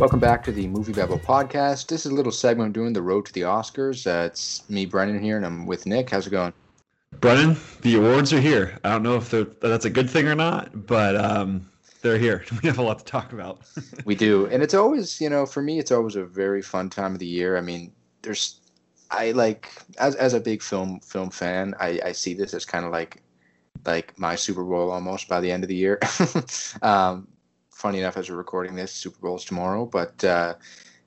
Welcome back to the MovieBabble podcast. This is a little segment I'm doing the road to the Oscars. Uh, it's me, Brennan, here, and I'm with Nick. How's it going? Brennan, the awards are here. I don't know if that's a good thing or not, but um, they're here. We have a lot to talk about. we do, and it's always, you know, for me, it's always a very fun time of the year. I mean, there's, I like as as a big film film fan, I I see this as kind of like like my Super Bowl almost by the end of the year. um, funny enough, as we're recording this, Super Bowl's tomorrow, but uh,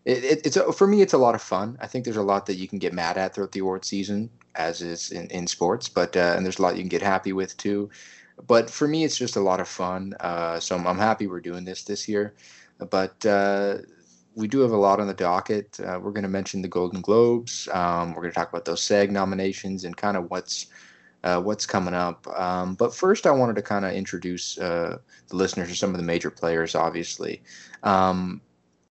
it, it, it's for me, it's a lot of fun. I think there's a lot that you can get mad at throughout the award season, as is in, in sports, but uh, and there's a lot you can get happy with too. But for me, it's just a lot of fun. Uh, so I'm, I'm, happy we're doing this this year. But uh, we do have a lot on the docket. Uh, we're going to mention the Golden Globes. Um, we're going to talk about those SAG nominations and kind of what's uh, what's coming up. Um, but first, I wanted to kind of introduce uh, the listeners to some of the major players, obviously. Um,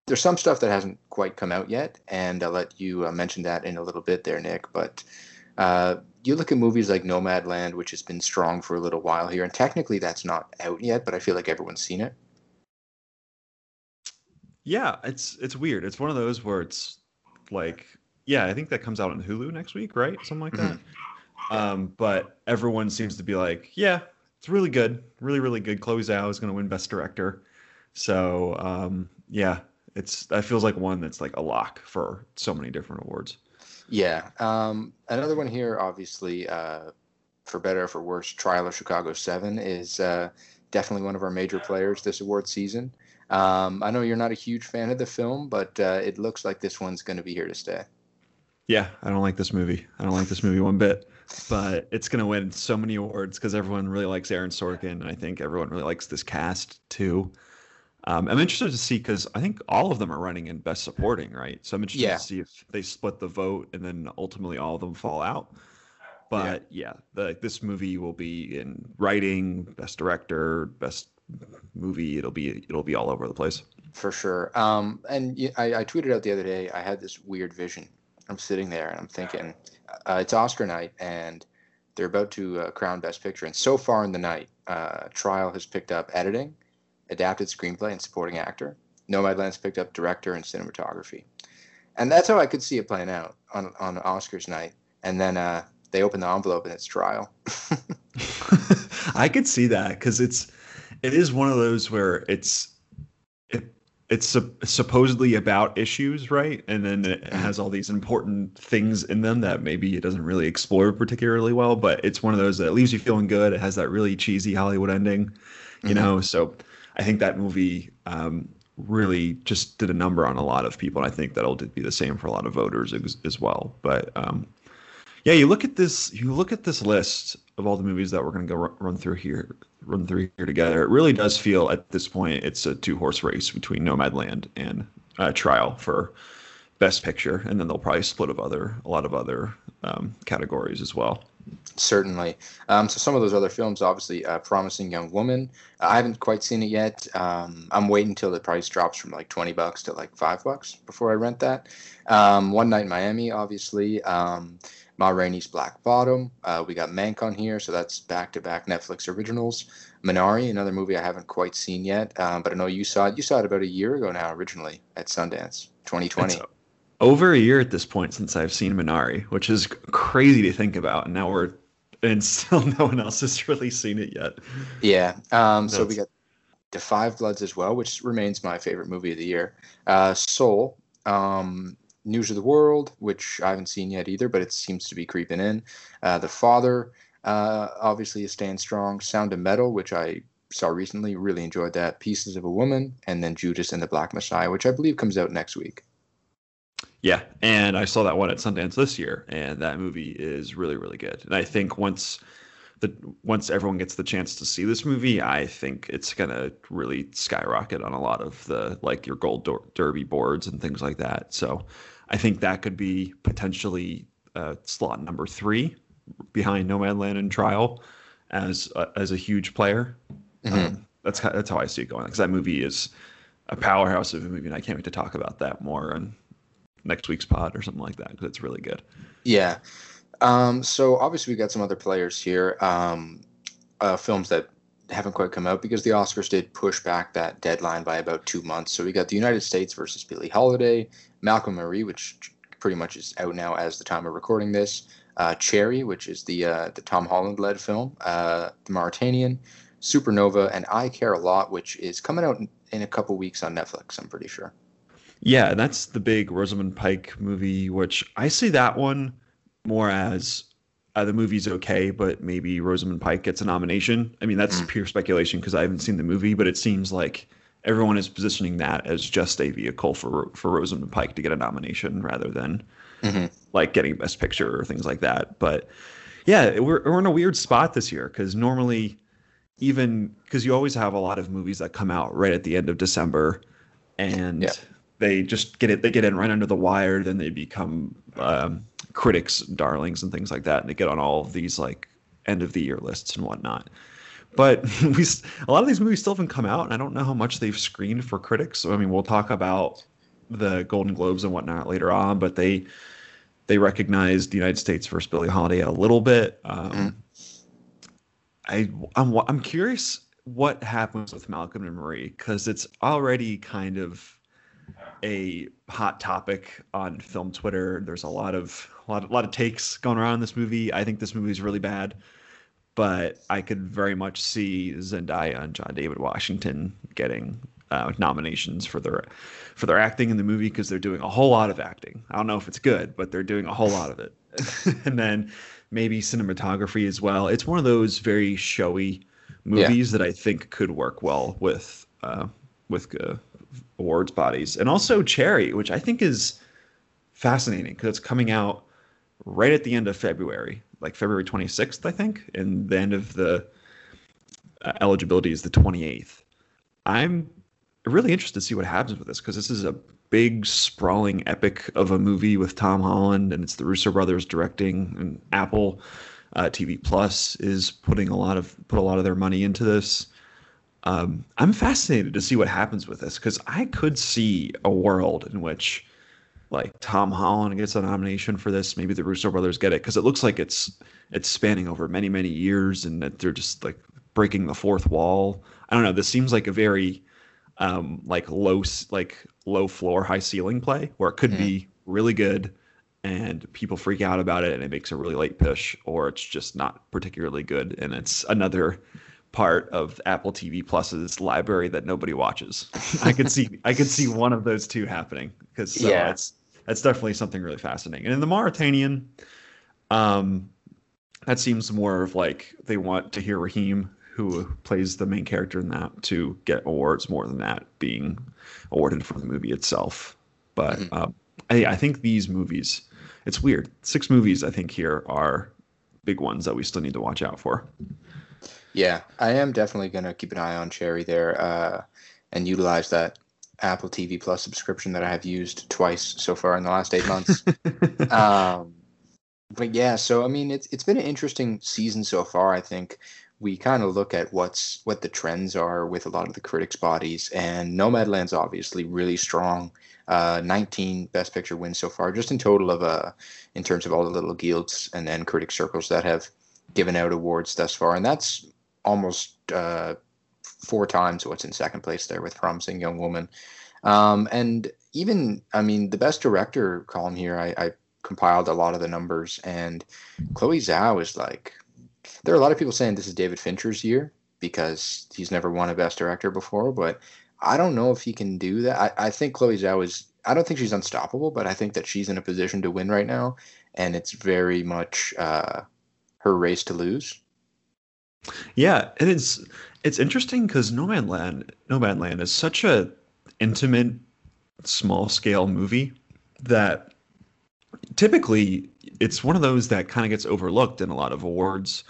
there's some stuff that hasn't quite come out yet, and I'll let you uh, mention that in a little bit there, Nick. But uh, you look at movies like Nomadland, which has been strong for a little while here, and technically that's not out yet, but I feel like everyone's seen it. Yeah, it's it's weird. It's one of those where it's like, yeah, I think that comes out on Hulu next week, right? Something like that. Mm-hmm. Um, but everyone seems to be like, yeah, it's really good, really, really good. Chloe Zhao is going to win Best Director. So um, yeah, it's that feels like one that's like a lock for so many different awards. Yeah. Um, another one here, obviously, uh, for better or for worse, Trial of Chicago Seven is uh, definitely one of our major players this award season. Um, I know you're not a huge fan of the film, but uh, it looks like this one's going to be here to stay. Yeah, I don't like this movie. I don't like this movie one bit but it's going to win so many awards because everyone really likes Aaron Sorkin, and I think everyone really likes this cast too. Um, I'm interested to see because I think all of them are running in Best Supporting, right? So I'm interested yeah. to see if they split the vote and then ultimately all of them fall out. But yeah, yeah the, this movie will be in writing, Best Director, Best Movie. It'll be it'll be all over the place for sure. Um, and I, I tweeted out the other day. I had this weird vision. I'm sitting there and I'm thinking, uh, it's Oscar night, and they're about to uh, crown Best Picture. And so far in the night, uh, Trial has picked up editing, adapted screenplay, and supporting actor. Nomadland's picked up director and cinematography. And that's how I could see it playing out on on Oscars night. And then uh, they open the envelope and it's Trial. I could see that because it's it is one of those where it's it's su- supposedly about issues, right? And then it has all these important things in them that maybe it doesn't really explore particularly well, but it's one of those that leaves you feeling good. It has that really cheesy Hollywood ending, you mm-hmm. know? So I think that movie um, really just did a number on a lot of people. And I think that'll be the same for a lot of voters as, as well. But um, yeah, you look at this, you look at this list of all the movies that we're going to go run through here run through here together. It really does feel at this point it's a two horse race between Nomadland and uh, Trial for Best Picture, and then they'll probably split of other a lot of other um, categories as well. Certainly. Um, so some of those other films, obviously, uh, Promising Young Woman. I haven't quite seen it yet. Um, I'm waiting until the price drops from like 20 bucks to like five bucks before I rent that. Um, One Night in Miami, obviously. Ma Rainey's Black Bottom. Uh, we got Mank on here, so that's back-to-back Netflix originals. Minari, another movie I haven't quite seen yet, um, but I know you saw it. You saw it about a year ago now, originally at Sundance, 2020. It's over a year at this point since I've seen Minari, which is crazy to think about. And now we're and still no one else has really seen it yet. Yeah. Um, so we got Da 5 Bloods as well, which remains my favorite movie of the year. Uh, Soul. Um, News of the World, which I haven't seen yet either, but it seems to be creeping in. Uh, the Father, uh, obviously, is staying strong. Sound of Metal, which I saw recently, really enjoyed that. Pieces of a Woman, and then Judas and the Black Messiah, which I believe comes out next week. Yeah, and I saw that one at Sundance this year, and that movie is really, really good. And I think once the once everyone gets the chance to see this movie, I think it's gonna really skyrocket on a lot of the like your gold derby boards and things like that. So I think that could be potentially uh, slot number three behind Nomadland and Trial as a, as a huge player. Mm-hmm. Um, that's how, that's how I see it going because that movie is a powerhouse of a movie, and I can't wait to talk about that more on next week's pod or something like that because it's really good. Yeah. Um, so obviously we got some other players here. Um, uh, films that haven't quite come out because the Oscars did push back that deadline by about two months. So we got the United States versus Billie Holiday, Malcolm Marie, which pretty much is out now as the time of recording this, uh, Cherry, which is the uh, the Tom Holland led film, uh, The Mauritanian, Supernova, and I Care a Lot, which is coming out in, in a couple weeks on Netflix. I'm pretty sure. Yeah, that's the big Rosamund Pike movie, which I see that one more as uh, the movie's okay, but maybe Rosamund Pike gets a nomination. I mean, that's mm. pure speculation because I haven't seen the movie, but it seems like everyone is positioning that as just a vehicle for for Rosamund Pike to get a nomination rather than mm-hmm. like getting Best Picture or things like that. But yeah, we're we're in a weird spot this year because normally, even because you always have a lot of movies that come out right at the end of December, and yeah. they just get it they get in right under the wire, then they become um, critics darlings and things like that and they get on all of these like end of the year lists and whatnot. But we a lot of these movies still haven't come out and i don't know how much they've screened for critics. So i mean we'll talk about the golden globes and whatnot later on but they they recognized the united states versus billie holiday a little bit. Um, mm. i I'm, I'm curious what happens with malcolm and marie because it's already kind of a hot topic on film Twitter. There's a lot of a lot, a lot of takes going around in this movie. I think this movie is really bad, but I could very much see Zendaya and John David Washington getting uh, nominations for their for their acting in the movie because they're doing a whole lot of acting. I don't know if it's good, but they're doing a whole lot of it. and then maybe cinematography as well. It's one of those very showy movies yeah. that I think could work well with uh, with uh, awards bodies, and also Cherry, which I think is fascinating because it's coming out right at the end of February, like February 26th, I think, and the end of the uh, eligibility is the 28th. I'm really interested to see what happens with this because this is a big, sprawling epic of a movie with Tom Holland, and it's the Russo brothers directing, and Apple uh, TV Plus is putting a lot of put a lot of their money into this. Um, I'm fascinated to see what happens with this because I could see a world in which like Tom Holland gets a nomination for this. Maybe the Russo brothers get it because it looks like it's it's spanning over many many years and that they're just like breaking the fourth wall. I don't know. This seems like a very um, like low like low floor high ceiling play where it could mm. be really good and people freak out about it and it makes a really late push or it's just not particularly good and it's another part of Apple TV Plus's library that nobody watches. I could see I could see one of those two happening because so yeah. it's that's definitely something really fascinating. And in the Mauritanian, um, that seems more of like they want Tahar Rahim, who plays the main character in that, to get awards more than that being awarded for the movie itself. But mm-hmm. um, I, I think these movies, it's weird. Six movies I think here are big ones that we still need to watch out for. Yeah, I am definitely gonna keep an eye on Cherry there, uh, and utilize that Apple TV Plus subscription that I have used twice so far in the last eight months. um, but yeah, so I mean, it's it's been an interesting season so far. I think we kind of look at what's what the trends are with a lot of the critics' bodies, and Nomadland's obviously really strong. Uh, 19 Best Picture wins so far, just in total of uh, in terms of all the little guilds and then critic circles that have given out awards thus far, and that's almost uh, four times what's in second place there with Promising Young Woman. Um, and even, I mean, the best director column here, I, I compiled a lot of the numbers, and Chloe Zhao is like, there are a lot of people saying this is David Fincher's year because he's never won a best director before, but I don't know if he can do that. I, I think Chloe Zhao is, I don't think she's unstoppable, but I think that she's in a position to win right now, and it's very much uh, her race to lose. Yeah, and it's it's interesting because Nomadland Nomadland is such a intimate, small scale movie that typically it's one of those that kind of gets overlooked in a lot of awards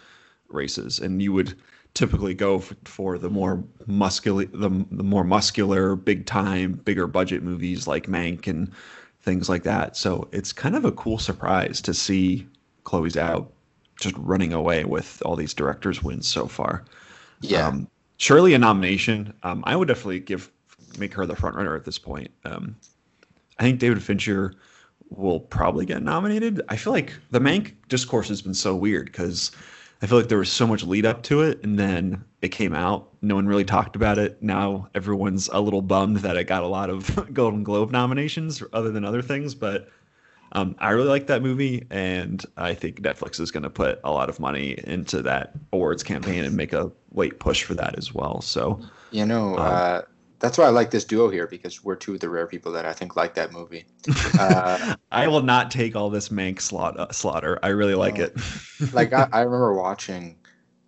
races, and you would typically go for, for the more muscular the, the more muscular big time bigger budget movies like mank and things like that. So it's kind of a cool surprise to see chloe zhao just running away with all these directors wins so far. Yeah. Um, surely a nomination. Um, I would definitely give make her the front runner at this point. Um, I think David Fincher will probably get nominated. I feel like the Mank discourse has been so weird because I feel like there was so much lead up to it, and then it came out. No one really talked about it. Now everyone's a little bummed that it got a lot of Golden Globe nominations, other than other things. But um, I really like that movie, and I think Netflix is going to put a lot of money into that awards campaign and make a late push for that as well. So, you know, um, uh, that's why I like this duo here because we're two of the rare people that I think like that movie. Uh, I will not take all this Mank slaughter. slaughter. I really like it. like I, I, remember watching,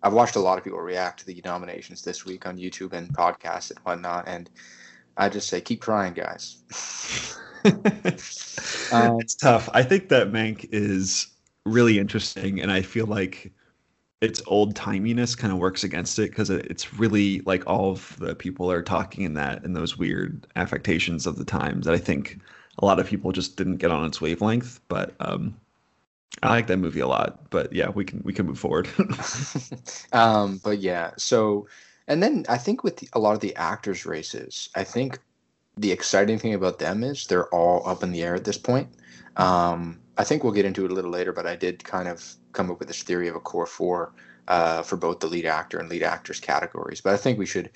I've watched a lot of people react to the nominations this week on YouTube and podcasts and whatnot, and I just say keep trying, guys. um, it's tough. I think that Mank is really interesting, and I feel like its old timiness kind of works against it because it's really like all of the people are talking in that in those weird affectations of the times that I think a lot of people just didn't get on its wavelength. But um, I like that movie a lot. But yeah, we can we can move forward. um, but yeah, so and then I think with the, a lot of the actors races, I think the exciting thing about them is they're all up in the air at this point. Um, I think we'll get into it a little later, but I did kind of come up with this theory of a core four uh, for both the lead actor and lead actress categories. But I think we should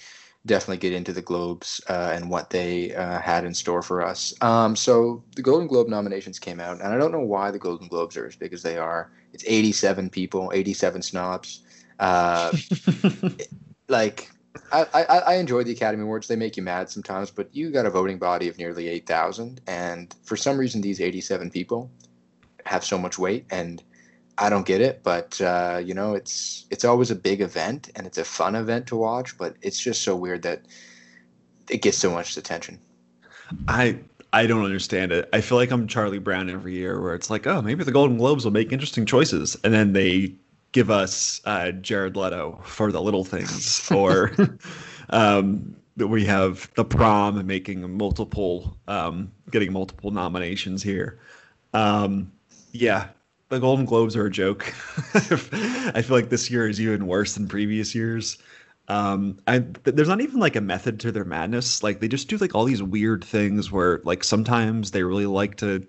definitely get into the Globes uh, and what they uh, had in store for us. Um, so the Golden Globe nominations came out, and I don't know why the Golden Globes are as big as they are. It's 87 people, 87 snobs. Uh, like I, I, I enjoy the Academy Awards. They make you mad sometimes, but you got a voting body of nearly 8,000. And for some reason, these 87 people have so much weight. And I don't get it, but uh, you know, it's it's always a big event and it's a fun event to watch. But it's just so weird that it gets so much attention. I I don't understand it. I feel like I'm Charlie Brown every year, where it's like, oh, maybe the Golden Globes will make interesting choices, and then they give us uh, Jared Leto for the little things, or um, we have the prom making multiple, um, getting multiple nominations here. Um, yeah, the Golden Globes are a joke. I feel like this year is even worse than previous years. Um, I, there's not even like a method to their madness. Like they just do like all these weird things where like sometimes they really like to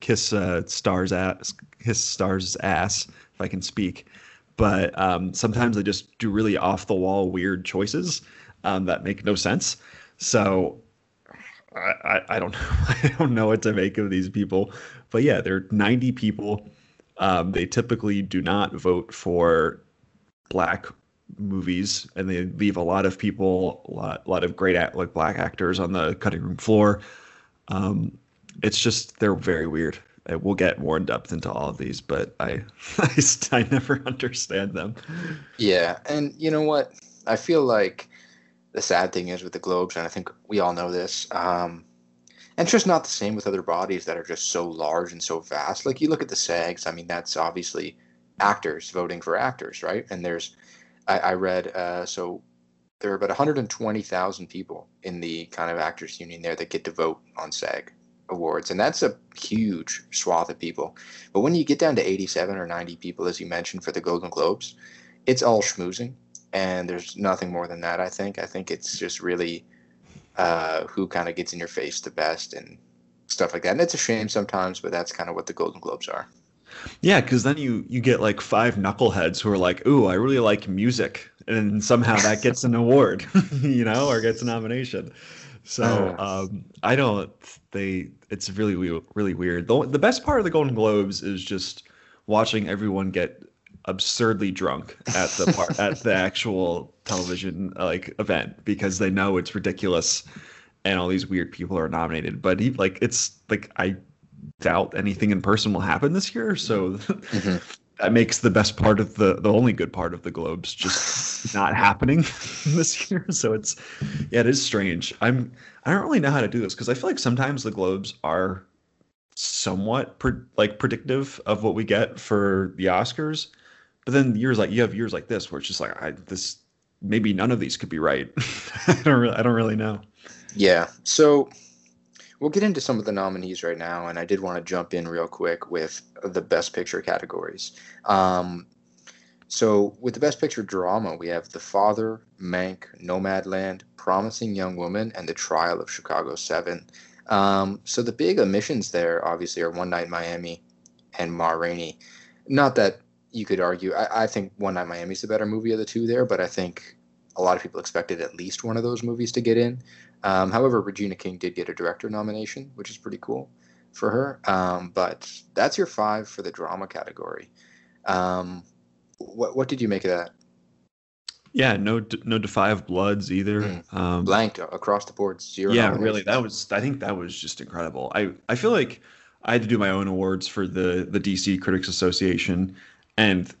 kiss uh, stars ass, kiss stars ass, if I can speak. But um, sometimes they just do really off the wall weird choices um, that make no sense. So I, I, I don't know. I don't know what to make of these people. But yeah, there are 90 people. Um, they typically do not vote for black movies, and they leave a lot of people, a lot, a lot of great like black actors on the cutting room floor. Um, it's just they're very weird. We'll get more in depth into all of these, but I, I, I never understand them. Yeah, and you know what? I feel like the sad thing is with the Globes, and I think we all know this. Um, and it's just not the same with other bodies that are just so large and so vast. Like you look at the SAGs, I mean, that's obviously actors voting for actors, right? And there's, I, I read, uh, so there are about 120,000 people in the kind of actors union there that get to vote on SAG awards, and that's a huge swath of people. But when you get down to 87 or 90 people, as you mentioned for the Golden Globes, it's all schmoozing, and there's nothing more than that. I think. I think it's just really uh, who kind of gets in your face the best and stuff like that. And it's a shame sometimes, but that's kind of what the Golden Globes are. Yeah, because then you you get like five knuckleheads who are like, "Ooh, I really like music," and somehow that gets an award, you know, or gets a nomination. So um, I don't. They. It's really really weird. The, the best part of the Golden Globes is just watching everyone get absurdly drunk at the part at the actual television like event because they know it's ridiculous and all these weird people are nominated. But he, like it's like I doubt anything in person will happen this year. So mm-hmm. That makes the best part of the the only good part of the Globes just not happening this year. So it's yeah, it is strange. I'm I don't really know how to do this because I feel like sometimes the Globes are somewhat pre- like predictive of what we get for the Oscars. But then years like you have years like this where it's just like I this maybe none of these could be right. I don't really, I don't really know. Yeah. So we'll get into some of the nominees right now, and I did want to jump in real quick with the Best Picture categories. Um, so, with the Best Picture drama, we have The Father, Mank, Nomadland, Promising Young Woman, and The Trial of Chicago 7. Um, so, the big omissions there, obviously, are One Night Miami and Ma Rainey. Not that you could argue. I, I think One Night Miami is the better movie of the two there, but I think a lot of people expected at least one of those movies to get in. Um, however, Regina King did get a director nomination, which is pretty cool for her. Um, but that's your five for the drama category. Um, what what did you make of that? Yeah, no, no Da 5 Bloods either. Mm. Um, Blanked across the board, zero. Yeah, really, that was. I think that was just incredible. I I feel like I had to do my own awards for the the DC Critics Association, and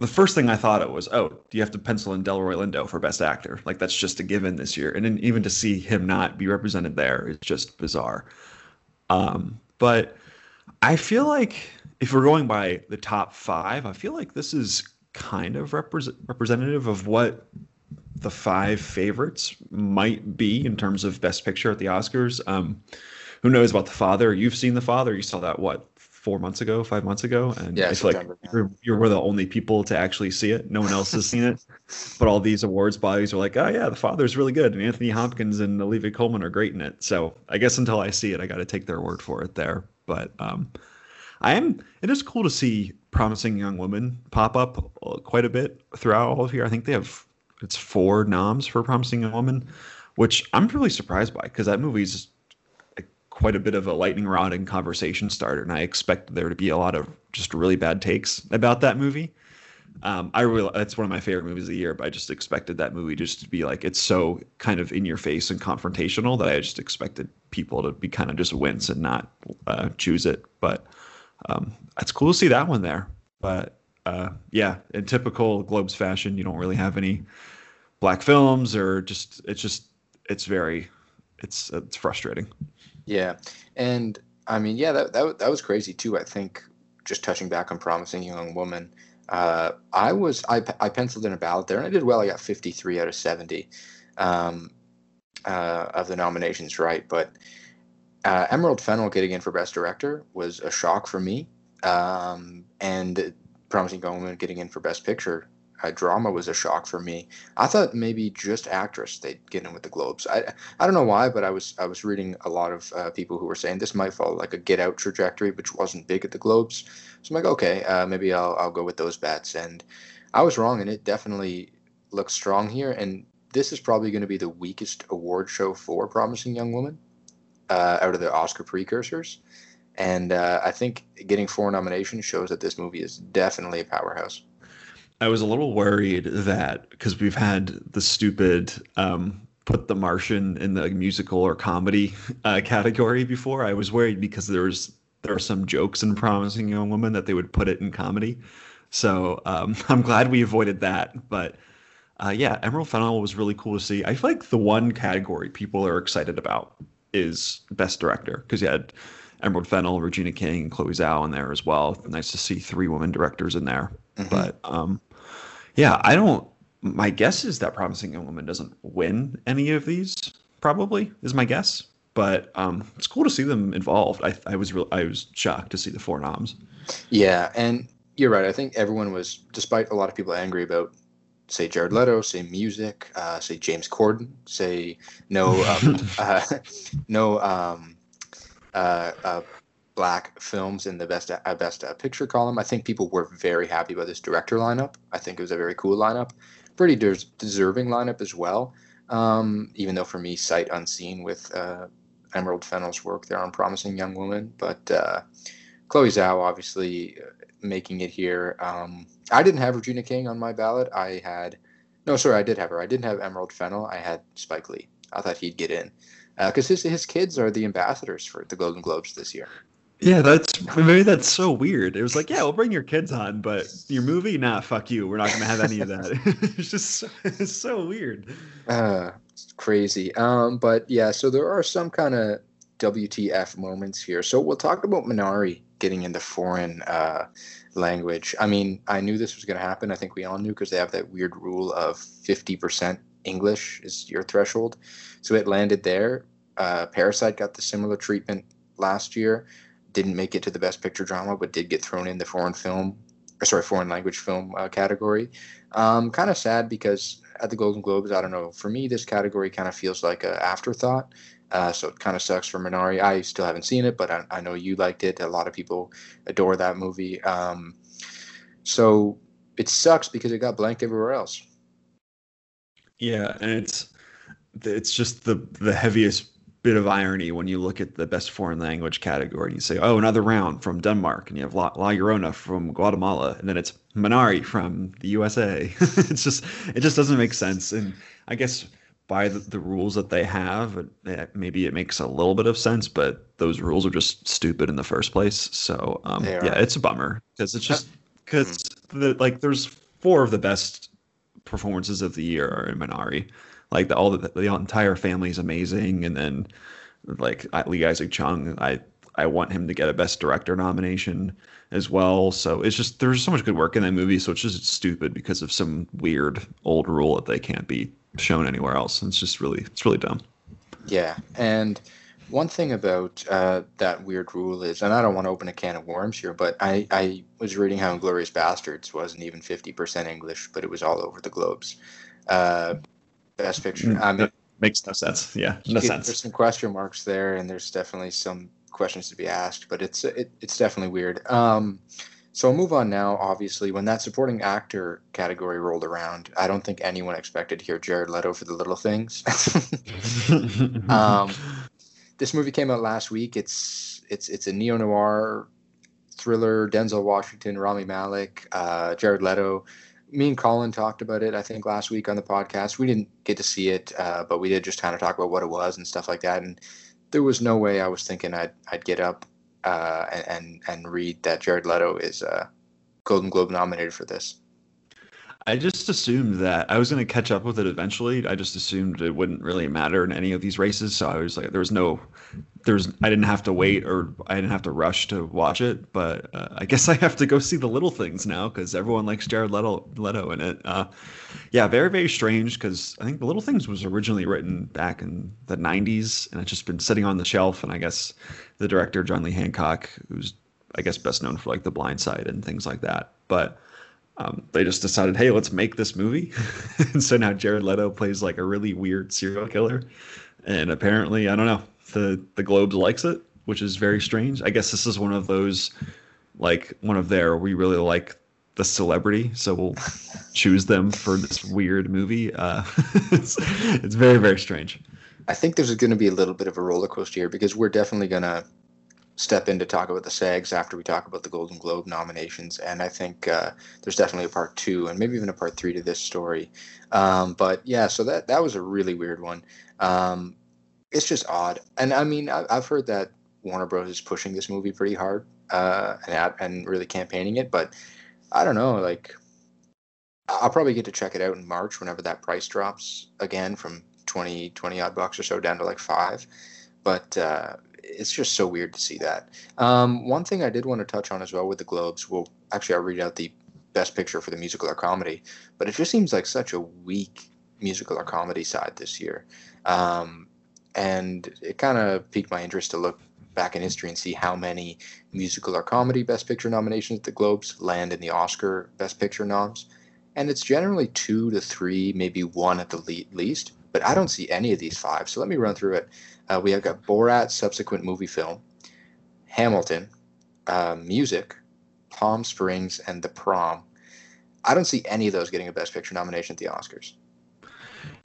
the first thing I thought it was, oh, do you have to pencil in Delroy Lindo for Best Actor? Like that's just a given this year, and then even to see him not be represented there is just bizarre. Um, but I feel like if we're going by the top five, I feel like this is kind of repre- representative of what the five favorites might be in terms of Best Picture at the Oscars. Um, who knows about the Father? You've seen the Father. You saw that what four months ago, five months ago, and yeah, I feel like you're, you're one of the only people to actually see it. No one else has seen it, but all these awards bodies are like, oh yeah, the Father's really good, and Anthony Hopkins and Olivia Colman are great in it. So I guess until I see it, I got to take their word for it there. But um, I am. It is cool to see promising young women pop up uh, quite a bit throughout all of here. I think they have it's four noms for promising young woman, which I'm really surprised by because that movie's quite a bit of a lightning rod and conversation starter, and I expect there to be a lot of just really bad takes about that movie. Um, I really that's one of my favorite movies of the year, but I just expected that movie just to be like it's so kind of in your face and confrontational that I just expected people to be kind of just wince and not uh, choose it. But um, it's cool to see that one there. But uh, yeah, in typical Globes fashion, you don't really have any black films or just it's just it's very it's it's frustrating. Yeah, and I mean, yeah, that that that was crazy too. I think just touching back on promising young woman. Uh, I was I, I penciled in a ballot there and I did well. I got 53 out of 70 um, uh, of the nominations right, but uh, Emerald Fennell getting in for Best Director was a shock for me, um, and Promising Young Woman getting in for Best Picture uh, drama was a shock for me. I thought maybe just actress they'd get in with the Globes. I I don't know why, but I was I was reading a lot of uh, people who were saying this might follow like a Get Out trajectory, which wasn't big at the Globes. So I'm like, okay, uh, maybe I'll I'll go with those bets, and I was wrong, and it definitely looks strong here. And this is probably going to be the weakest award show for Promising Young Woman uh, out of the Oscar precursors. And uh, I think getting four nominations shows that this movie is definitely a powerhouse. I was a little worried that because we've had the stupid um, put the Martian in the musical or comedy uh, category before. I was worried because there's there are some jokes in Promising Young Woman that they would put it in comedy. So um, I'm glad we avoided that. But uh, yeah, Emerald Fennell was really cool to see. I feel like the one category people are excited about is Best Director because you had Emerald Fennell, Regina King, and Chloe Zhao in there as well. Nice to see three women directors in there. Mm-hmm. But um, yeah, I don't. My guess is that Promising Young Woman doesn't win any of these. Probably is my guess, but um, it's cool to see them involved. I, I was real, I was shocked to see the four noms. Yeah, and you're right. I think everyone was, despite a lot of people angry about, say Jared Leto, say music, uh, say James Corden, say no, um, uh, no um, uh, uh black films in the best uh, best uh, picture column. I think people were very happy about this director lineup. I think it was a very cool lineup, pretty des- deserving lineup as well. Um, even though for me, sight unseen with uh, Emerald Fennell's work there on Promising Young Woman, but uh, Chloe Zhao obviously uh, making it here. Um, I didn't have Regina King on my ballot. I had no, sorry, I did have her. I didn't have Emerald Fennell. I had Spike Lee. I thought he'd get in because uh, his his kids are the ambassadors for the Golden Globes this year. Yeah, that's maybe that's so weird. It was like, yeah, we'll bring your kids on, but your movie, nah, fuck you. We're not gonna have any of that. it's just so, it's so weird. Uh, it's crazy. Um, but yeah, so there are some kind of WTF moments here. So we'll talk about Minari getting into foreign uh, language. I mean, I knew this was gonna happen. I think we all knew because they have that weird rule of fifty percent English is your threshold. So it landed there. Uh, Parasite got the similar treatment last year didn't make it to the best picture drama, but did get thrown in the foreign film, or sorry, foreign language film uh, category. Um, kind of sad because at the Golden Globes, I don't know. For me, this category kind of feels like an afterthought. Uh, so it kind of sucks for Minari. I still haven't seen it, but I, I, know you liked it. A lot of people adore that movie. Um, so it sucks because it got blanked everywhere else. Yeah, and it's it's just the the heaviest bit of irony when you look at the best foreign language category and you say, oh, another round from Denmark, and you have La, La Llorona from Guatemala, and then it's Minari from the USA. it's just it just doesn't make sense, and I guess by the, the rules that they have, it, maybe it makes a little bit of sense, but those rules are just stupid in the first place. So um, yeah, it's a bummer because it's just because the like there's four of the best performances of the year are in Minari like the, all the, the entire family is amazing, and then like Lee Isaac Chung, I I want him to get a Best Director nomination as well. So it's just there's so much good work in that movie. So it's just stupid because of some weird old rule that they can't be shown anywhere else. And it's just really it's really dumb. Yeah, and one thing about uh, that weird rule is, and I don't want to open a can of worms here, but I, I was reading how Inglourious Basterds wasn't even 50% English, but it was all over the globes. Uh, Best Picture. Mm, I mean, makes no sense. Yeah, no sense. There's some question marks there, and there's definitely some questions to be asked, but it's it, it's definitely weird. Um, so I'll move on now. Obviously, when that supporting actor category rolled around, I don't think anyone expected to hear Jared Leto for The Little Things. um, this movie came out last week. It's it's it's a neo noir thriller. Denzel Washington, Rami Malek, uh, Jared Leto me and Colin talked about it, I think, last week on the podcast. We didn't get to see it, uh, but we did just kind of talk about what it was and stuff like that. And there was no way I was thinking I'd, I'd get up uh, and, and, read that Jared Leto is uh, Golden Globe nominated for this. I just assumed that I was going to catch up with it eventually. I just assumed it wouldn't really matter in any of these races. So I was like, there was no, there was, I didn't have to wait or I didn't have to rush to watch it. But uh, I guess I have to go see the little things now because everyone likes Jared Leto, Leto in it. Uh, yeah, very, very strange because I think the little things was originally written back in the 90s and it's just been sitting on the shelf. And I guess the director, John Lee Hancock, who's, I guess, best known for like The Blind Side and things like that. But um, they just decided, hey, let's make this movie. and so now Jared Leto plays like a really weird serial killer. And apparently, I don't know, the the Globes likes it, which is very strange. I guess this is one of those, like one of their we really like the celebrity, so we'll choose them for this weird movie. Uh, it's it's very very strange. I think there's going to be a little bit of a roller coaster here because we're definitely going to step in to talk about the SAGs after we talk about the Golden Globe nominations. And I think uh, there's definitely a part two and maybe even a part three to this story. Um, but yeah, so that that was a really weird one. Um, it's just odd, and I mean, I, have heard that Warner Bros is pushing this movie pretty hard uh, and and really campaigning it, but I don't know, like. I'll probably get to check it out in March whenever that price drops again from 20, 20 odd bucks or so down to like five. But uh, it's just so weird to see that. Um, one thing I did want to touch on as well with the Globes, well, actually, I'll read out the best picture for the musical or comedy, but it just seems like such a weak musical or comedy side this year. Um, and it kind of piqued my interest to look back in history and see how many musical or comedy best picture nominations at the Globes land in the Oscar best picture noms. And it's generally two to three, maybe one at the least, but I don't see any of these five. So let me run through it. Uh, we have got Borat, subsequent movie film, Hamilton, uh, music, Palm Springs, and The Prom. I don't see any of those getting a Best Picture nomination at the Oscars.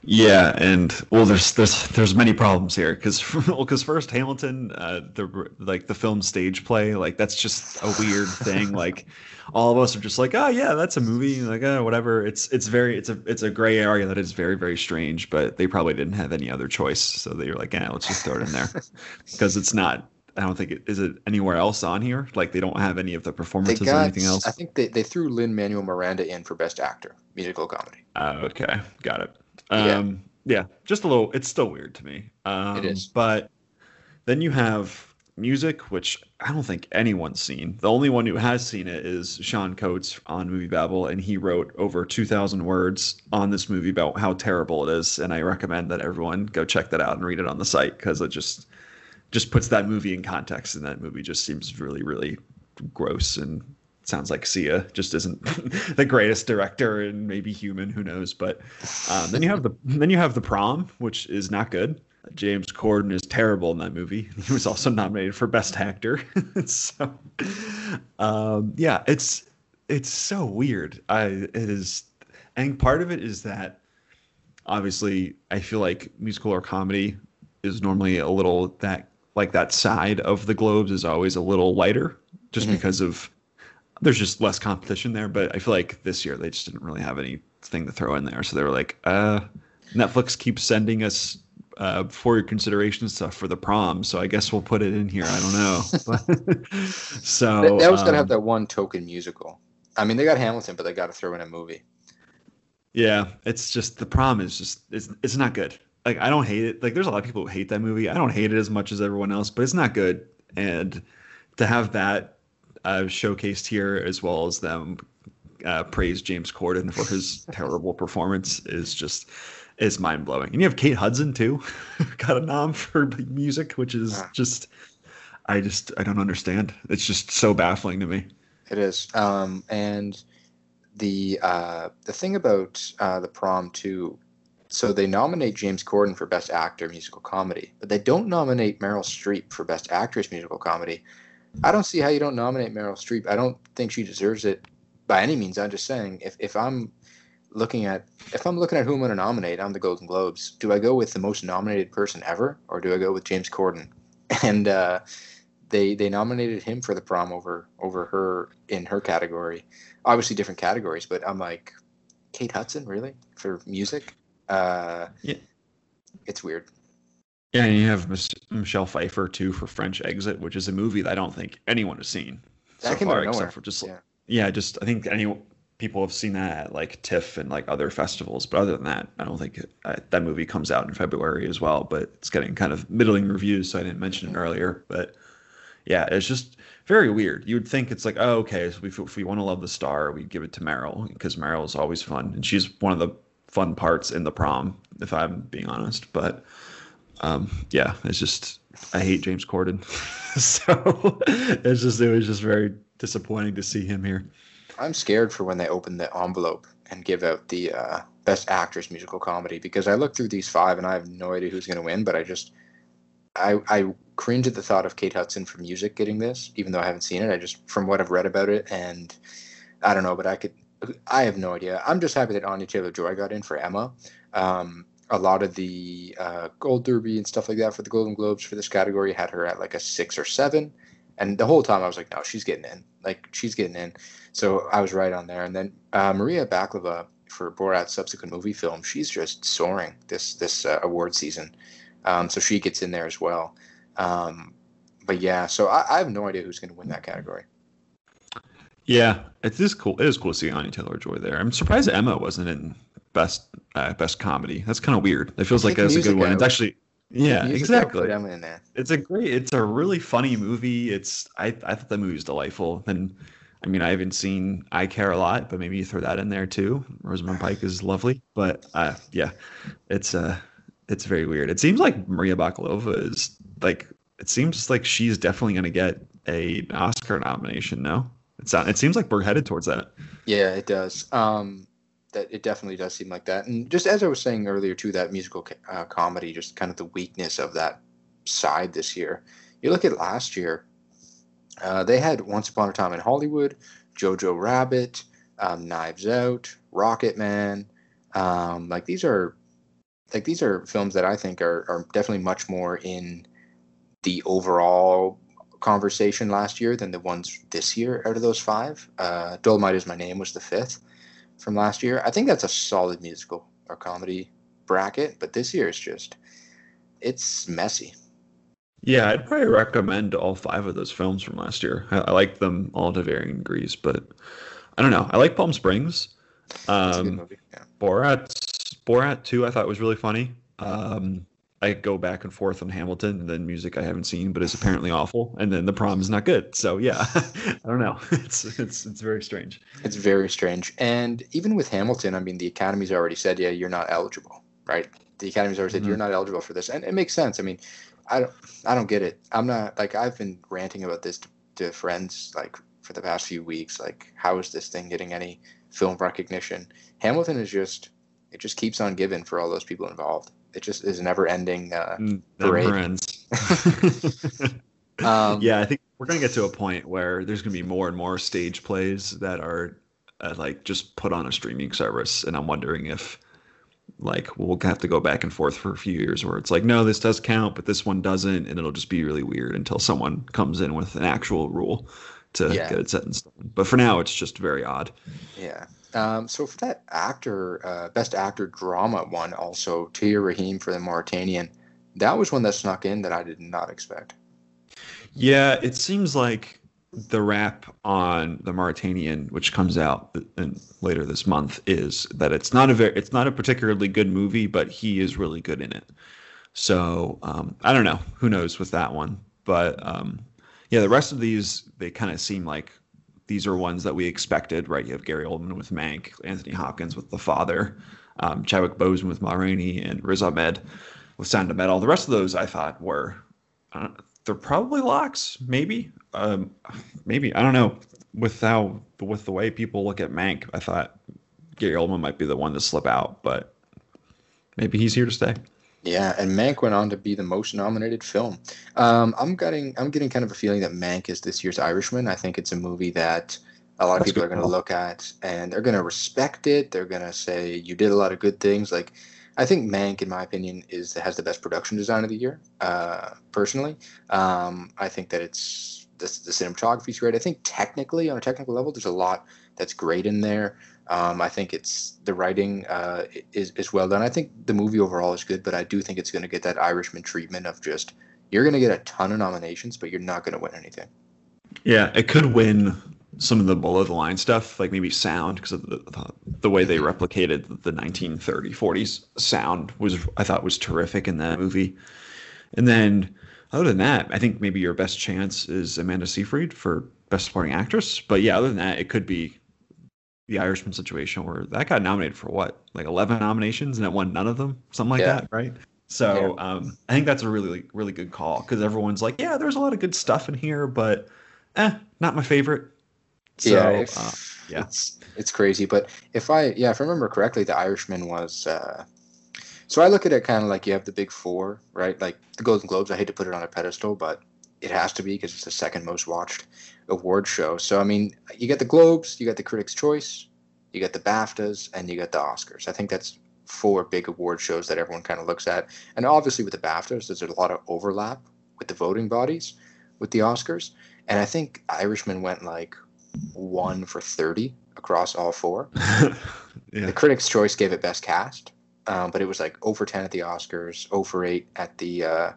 Yeah, and well, there's there's there's many problems here because well, because first Hamilton, uh, the like the film stage play, like that's just a weird thing. like all of us are just like, oh yeah, that's a movie, like oh, whatever. It's it's very it's a it's a gray area that is very very strange, but they probably didn't have any other choice, so they were like, yeah, let's just throw it in there because it's not. I don't think it is it anywhere else on here. Like they don't have any of the performances got, or anything else. I think they, they threw Lin Manuel Miranda in for best actor, musical comedy. Uh, okay, got it. Um, yeah. yeah, just a little. It's still weird to me. Um, it is. But then you have music, which I don't think anyone's seen. The only one who has seen it is Sean Coates on MovieBabble, and he wrote over 2,000 words on this movie about how terrible it is. And I recommend that everyone go check that out and read it on the site because it just just puts that movie in context, and that movie just seems really, really gross and sounds like Sia just isn't the greatest director and maybe human, who knows? But um, then you have the then you have the prom, which is not good. James Corden is terrible in that movie. He was also nominated for Best Actor. so, um, yeah, it's it's so weird. I it is, and part of it is that obviously I feel like musical or comedy is normally a little that like that side of the globes is always a little lighter just mm-hmm. because of there's just less competition there. But I feel like this year they just didn't really have anything to throw in there, so they were like, uh, Netflix keeps sending us uh, for your consideration stuff for the prom, so I guess we'll put it in here. I don't know. so that, they always um, gotta have um, that one token musical. I mean, they got Hamilton, but they got to throw in a movie. Yeah, it's just the prom is just it's it's not good. Like I don't hate it. Like there's a lot of people who hate that movie. I don't hate it as much as everyone else, but it's not good. And to have that uh, showcased here as well as them uh, praise James Corden for his terrible performance is just is mind blowing. And you have Kate Hudson too, got a nom for music, which is just I just I don't understand. It's just so baffling to me. It is. Um, and the uh, the thing about uh, the prom too. So they nominate James Corden for Best Actor Musical Comedy, but they don't nominate Meryl Streep for Best Actress Musical Comedy. I don't see how you don't nominate Meryl Streep. I don't think she deserves it by any means. I'm just saying if, if I'm looking at if I'm looking at who I'm going to nominate on the Golden Globes, do I go with the most nominated person ever, or do I go with James Corden? And uh, they they nominated him for the prom over over her in her category. Obviously different categories, but I'm like, Kate Hudson really for music? Uh, yeah, it's weird. Yeah, and you have Michelle Pfeiffer too for French Exit, which is a movie that I don't think anyone has seen so far, except for just yeah. yeah, just I think any people have seen that at like TIFF and like other festivals, but other than that, I don't think it, uh, that movie comes out in February as well. But it's getting kind of middling reviews, so I didn't mention it earlier. But yeah, it's just very weird. You would think it's like, oh, okay, so if, if we want to love the star, we'd give it to Meryl because Meryl is always fun, and she's one of the fun parts in the prom, if I'm being honest. But um, yeah, it's just I hate James Corden, so it's just it was just very disappointing to see him here. I'm scared for when they open the envelope and give out the uh, best actress musical comedy because I look through these five and I have no idea who's going to win, but I just I I cringe at the thought of Kate Hudson for music getting this, even though I haven't seen it. I just from what I've read about it and I don't know, but I could I have no idea. I'm just happy that Anya Taylor Joy got in for Emma. Um, a lot of the uh, Gold Derby and stuff like that for the Golden Globes for this category had her at like a six or seven. And the whole time I was like, no, she's getting in. Like, she's getting in. So I was right on there. And then uh, Maria Bakalova for Borat's subsequent movie film, she's just soaring this this uh, award season. Um, so she gets in there as well. Um, but yeah, so I, I have no idea who's going to win that category. Yeah, it is cool. It is cool to see Anya Taylor Joy there. I'm surprised Emma wasn't in best uh, best comedy. That's kind of weird. It feels like that's a good one. It's actually yeah, exactly. It's a great. It's a really funny movie. It's I I thought the movie was delightful. And I mean I haven't seen I Care a Lot, but maybe you throw that in there too. Rosamund Pike is lovely, but uh yeah, it's uh it's very weird. It seems like Maria Bakalova is like it seems like she's definitely going to get a Oscar nomination. No, it's not, it seems like we're headed towards that. Yeah, it does. Um, that it definitely does seem like that. And just as I was saying earlier, too, that musical uh, comedy, just kind of the weakness of that side this year. You look at last year, uh, they had Once Upon a Time in Hollywood, Jojo Rabbit, um, Knives Out, Rocket Man. Um, like these are, like these are films that I think are are definitely much more in the overall conversation last year than the ones this year out of those five. Uh, Dolomite is My Name was the fifth from last year. I think that's a solid musical or comedy bracket, but this year is just it's messy. Yeah, I'd probably recommend all five of those films from last year. I, I like them all to varying degrees, but I don't know. I like Palm Springs. Um, yeah. Borat, Borat 2, I thought was really funny. Um, I go back and forth on Hamilton and then music I haven't seen, but is apparently awful, and then the prom is not good. So yeah, I don't know. It's it's it's very strange. It's very strange, and even with Hamilton, I mean, the Academy's already said, yeah, you're not eligible, right? The Academy's already said mm-hmm. you're not eligible for this, and it makes sense. I mean, I don't I don't get it. I'm not like I've been ranting about this to, to friends like for the past few weeks. Like, how is this thing getting any film recognition? Hamilton is just it just keeps on giving for all those people involved it just is never ending uh, never ends. Um, yeah, I think we're gonna get to a point where there's gonna be more and more stage plays that are uh, like just put on a streaming service, and I'm wondering if like we'll have to go back and forth for a few years where it's like no this does count but this one doesn't and it'll just be really weird until someone comes in with an actual rule to yeah. get it set in stone but for now it's just very odd yeah um, so for that actor uh, best actor drama one also Tahar Rahim for the Mauritanian that was one that snuck in that I did not expect. Yeah it seems like the wrap on the Mauritanian, which comes out in, later this month, is that it's not a very, it's not a particularly good movie, but he is really good in it. So um, I don't know, who knows with that one, but um, yeah, the rest of these they kind of seem like these are ones that we expected, right? You have Gary Oldman with Mank, Anthony Hopkins with The Father, um, Chadwick Boseman with Ma Rainey, and Riz Ahmed with Sound of Metal. The rest of those I thought were uh, they're probably locks, maybe. Um, maybe I don't know. With how with the way people look at Mank, I thought Gary Oldman might be the one to slip out, but maybe he's here to stay. Yeah, and Mank went on to be the most nominated film. Um, I'm getting I'm getting kind of a feeling that Mank is this year's Irishman. I think it's a movie that a lot of That's people are going to look at and they're going to respect it. They're going to say you did a lot of good things. Like I think Mank, in my opinion, is has the best production design of the year. Uh, personally, um, I think that it's the, the cinematography is great. I think technically, on a technical level, there's a lot that's great in there. Um, I think it's the writing uh, is is well done. I think the movie overall is good, but I do think it's going to get that Irishman treatment of just you're going to get a ton of nominations, but you're not going to win anything. Yeah, it could win some of the below the line stuff, like maybe sound, because of the, the, the, way they replicated the 1930s, 40s sound was I thought was terrific in that movie. And then other than that, I think maybe your best chance is Amanda Seyfried for best supporting actress. But yeah, other than that, it could be the Irishman situation where that got nominated for what, like 11 nominations and it won none of them, something like yeah. that, right? So yeah. um, I think that's a really, really good call because everyone's like, yeah, there's a lot of good stuff in here, but eh, not my favorite so, yeah, if, uh, yeah, it's it's crazy. But if I yeah, if I remember correctly, The Irishman was. Uh, so I look at it kind of like you have the big four, right? Like the Golden Globes. I hate to put it on a pedestal, but it has to be because it's the second most watched award show. So I mean, you get the Globes, you got the Critics' Choice, you got the BAFTAs, and you got the Oscars. I think that's four big award shows that everyone kind of looks at. And obviously with the BAFTAs, there's a lot of overlap with the voting bodies with the Oscars. And I think Irishman went like one for 30 across all four. yeah. The Critics' Choice gave it Best Cast, um, but it was like over 10 at the Oscars, over 8 at the uh,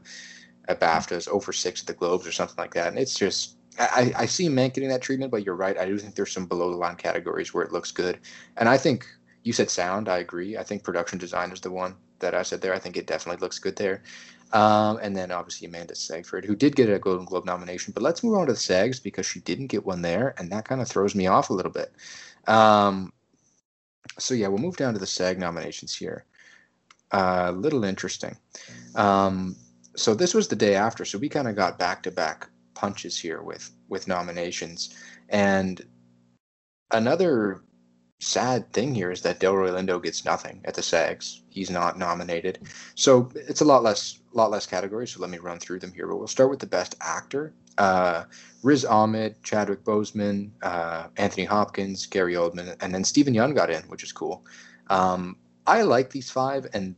at BAFTAs, over 6 at the Globes or something like that. And it's just, I, I see Mank getting that treatment, but you're right. I do think there's some below the line categories where it looks good. And I think you said sound. I agree. I think production design is the one that I said there. I think it definitely looks good there. Um, and then obviously Amanda Seyfried, who did get a Golden Globe nomination. But let's move on to the SAGs because she didn't get one there, and that kind of throws me off a little bit. Um, so yeah, we'll move down to the SAG nominations here. A uh, little interesting. Um, so this was the day after, so we kind of got back to back punches here with with nominations, and another sad thing here is that Delroy Lindo gets nothing at the SAGs. He's not nominated. So it's a lot less lot less categories. So let me run through them here. But we'll start with the best actor. Uh, Riz Ahmed, Chadwick Boseman, uh, Anthony Hopkins, Gary Oldman, and then Steven Yeun got in, which is cool. Um, I like these five, and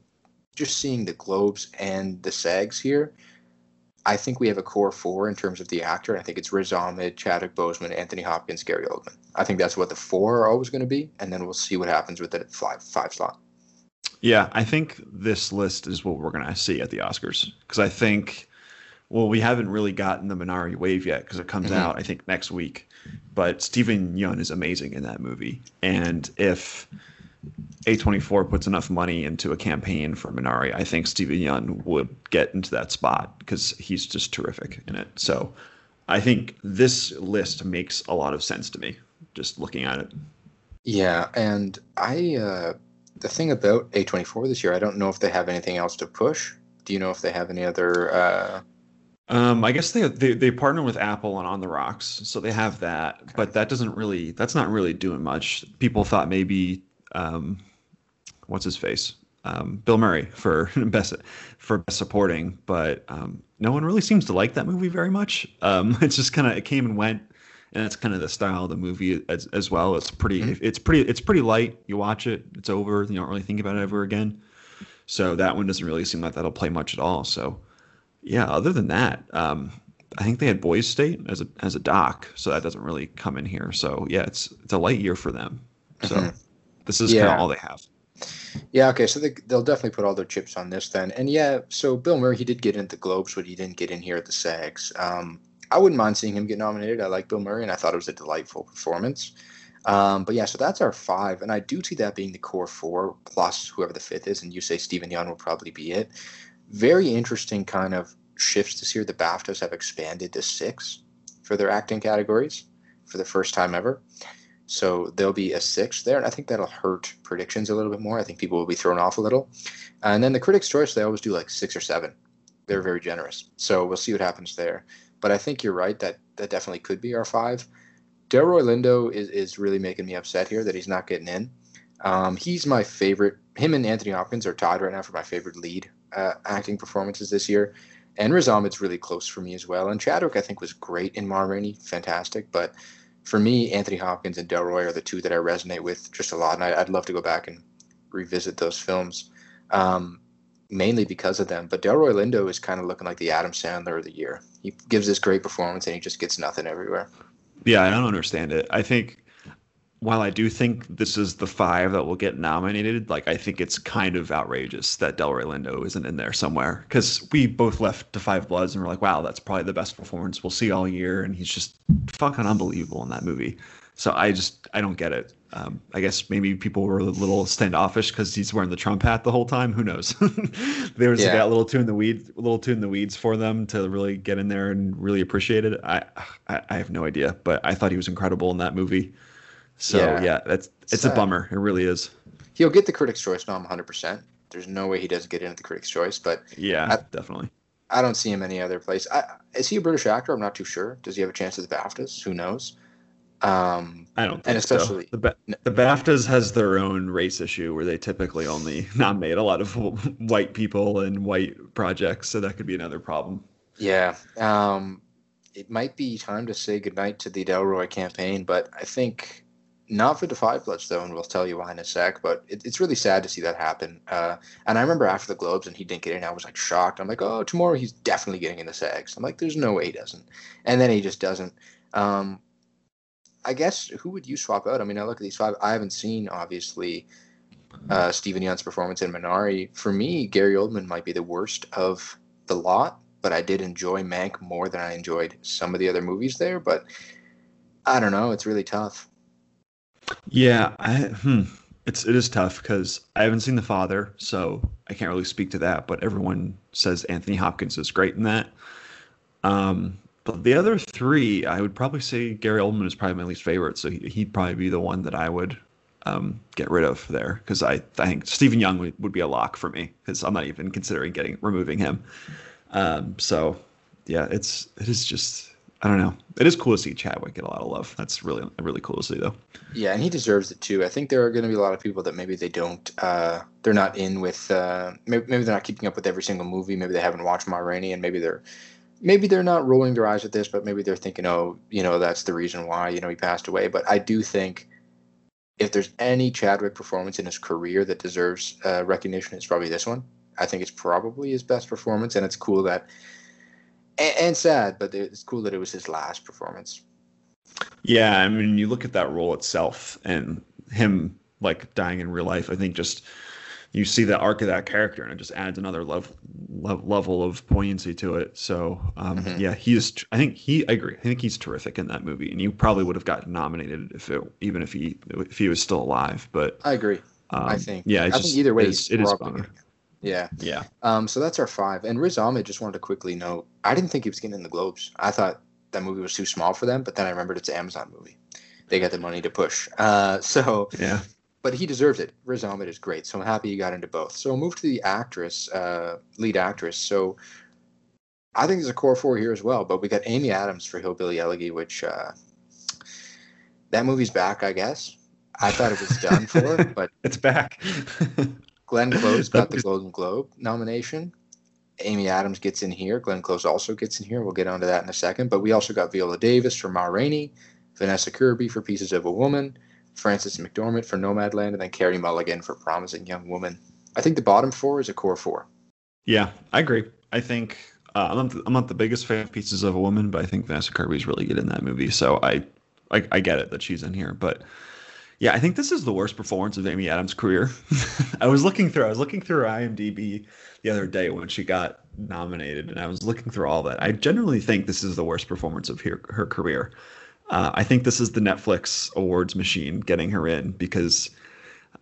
just seeing the Globes and the SAGs here, I think we have a core four in terms of the actor. I think it's Riz Ahmed, Chadwick Boseman, Anthony Hopkins, Gary Oldman. I think that's what the four are always going to be, and then we'll see what happens with the five five slot. Yeah, I think this list is what we're going to see at the Oscars because I think, well, we haven't really gotten the Minari wave yet because it comes mm-hmm. out I think next week. But Steven Yeun is amazing in that movie, and if a24 puts enough money into a campaign for Minari, I think Steven Yeun would get into that spot because he's just terrific in it. So I think this list makes a lot of sense to me just looking at it. Yeah, and I uh, the thing about A24 this year, I don't know if they have anything else to push. Do you know if they have any other uh, um, I guess they, they they partner with Apple and On the Rocks, so they have that, okay. but that doesn't really that's not really doing much. People thought maybe um, what's his face? um, Bill Murray for best for best supporting, but um, no one really seems to like that movie very much. Um, it's just kind of it came and went, and that's kind of the style of the movie as, as well. It's pretty mm-hmm. it's pretty it's pretty light. You watch it, it's over. You don't really think about it ever again. So that one doesn't really seem like that'll play much at all. So yeah, other than that, um, I think they had Boys State as a as a doc, so that doesn't really come in here. So yeah, it's it's a light year for them. So mm-hmm. this is yeah. kind of all they have. Yeah, okay, so they, they'll definitely put all their chips on this then. And yeah, so Bill Murray, he did get into the Globes, but he didn't get in here at the SAGs. Um, I wouldn't mind seeing him get nominated. I like Bill Murray, and I thought it was a delightful performance. Um, but yeah, so that's our five, and I do see that being the core four plus whoever the fifth is, and you say Steven Yeun will probably be it. Very interesting kind of shifts this year. The BAFTAs have expanded to six for their acting categories for the first time ever. So there'll be a six there, and I think that'll hurt predictions a little bit more. I think people will be thrown off a little. And then the Critics' Choice, they always do like six or seven. They're very generous. So we'll see what happens there. But I think you're right that that definitely could be our five. Delroy Lindo is, is really making me upset here that he's not getting in. Um, he's my favorite. Him and Anthony Hopkins are tied right now for my favorite lead uh, acting performances this year. And Riz Ahmed's really close for me as well. And Chadwick, I think, was great in Ma Rainey, fantastic. But for me, Anthony Hopkins and Delroy are the two that I resonate with just a lot, and I, would love to go back and revisit those films, um, mainly because of them. But Delroy Lindo is kind of looking like the Adam Sandler of the year. He gives this great performance, and he just gets nothing everywhere. Yeah, I don't understand it. I think while I do think this is the five that will get nominated, like I think it's kind of outrageous that Delroy Lindo isn't in there somewhere because we both left Da Five Bloods and we're like, wow, that's probably the best performance we'll see all year, and he's just fucking unbelievable in that movie. So I just I don't get it. Um, I guess maybe people were a little standoffish because he's wearing the Trump hat the whole time. Who knows? there was yeah. a little too in the weeds, a little too in the weeds for them to really get in there and really appreciate it. I, I, I have no idea, but I thought he was incredible in that movie. So yeah, yeah that's it's Sad. a bummer. It really is. He'll get the Critics' Choice nom 100. percent There's no way he doesn't get in at the Critics' Choice, but yeah, I, definitely. I don't see him any other place. I, is he a British actor? I'm not too sure. Does he have a chance at the BAFTAs? Who knows? Um, I don't. and especially so. the, ba- the BAFTAs has their own race issue where they typically only nominate a lot of white people and white projects, so that could be another problem. Yeah. Um, it might be time to say goodnight to the Delroy campaign, but I think not for the five and we'll tell you why in a sec. But it, it's really sad to see that happen. Uh, and I remember after the Globes and he didn't get in, I was like shocked. I'm like, oh, tomorrow he's definitely getting in the SAGs. I'm like, there's no way he doesn't. And then he just doesn't. Um, I guess who would you swap out? I mean, I look at these five. I haven't seen obviously uh, Steven Yeun's performance in Minari. For me, Gary Oldman might be the worst of the lot, but I did enjoy Mank more than I enjoyed some of the other movies there. But I don't know. It's really tough. Yeah, I, hmm. it's it is tough because I haven't seen The Father, so I can't really speak to that. But everyone says Anthony Hopkins is great in that. Um, but the other three, I would probably say Gary Oldman is probably my least favorite, so he, would probably be the one that I would um, get rid of there because I, I think Steven Yeun would, would be a lock for me because I'm not even considering getting removing him. Um, so yeah, it's it is just I don't know. It is cool to see Chadwick get a lot of love. That's really really cool to see though. Yeah, and he deserves it too. I think there are going to be a lot of people that maybe they don't, uh, they're not in with, uh, maybe, maybe they're not keeping up with every single movie. Maybe they haven't watched Ma Rainey, and maybe they're, maybe they're not rolling their eyes at this, but maybe they're thinking, oh, you know, that's the reason why you know he passed away. But I do think if there's any Chadwick performance in his career that deserves uh, recognition, it's probably this one. I think it's probably his best performance, and it's cool that and, and sad, but it's cool that it was his last performance. Yeah, I mean, you look at that role itself and him like dying in real life. I think just you see the arc of that character, and it just adds another level level of poignancy to it. So, um, mm-hmm. yeah, he's. I think he. I agree. I think he's terrific in that movie, and you probably would have gotten nominated if it, even if he if he was still alive. But I agree. Um, I think. Yeah, I just, think either way, it is, it is yeah. Yeah. Um, so that's our five. And Riz Ahmed, just wanted to quickly note, I didn't think he was getting in the Globes. I thought that movie was too small for them, but then I remembered it's an Amazon movie. They got the money to push. Uh, so yeah. But he deserves it. Riz Ahmed is great, so I'm happy he got into both. So we'll move to the actress, uh, lead actress. So I think there's a core four here as well, but we got Amy Adams for Hillbilly Elegy, which uh, that movie's back, I guess. I thought it was done for, but it's back. Glenn Close got the Golden Globe nomination. Amy Adams gets in here. Glenn Close also gets in here. We'll get onto that in a second. But we also got Viola Davis for Ma Rainey, Vanessa Kirby for Pieces of a Woman, Frances McDormand for Nomadland, and then Carey Mulligan for Promising Young Woman. I think the bottom four is a core four. Yeah, I agree. I think uh, I'm, not the, I'm not the biggest fan of Pieces of a Woman, but I think Vanessa Kirby is really good in that movie. So I, I, I get it that she's in here. But yeah, I think this is the worst performance of Amy Adams' career. I was looking through I was looking through IMDb the other day when she got nominated, and I was looking through all that. I generally think this is the worst performance of her, her career. Uh, I think this is the Netflix awards machine getting her in because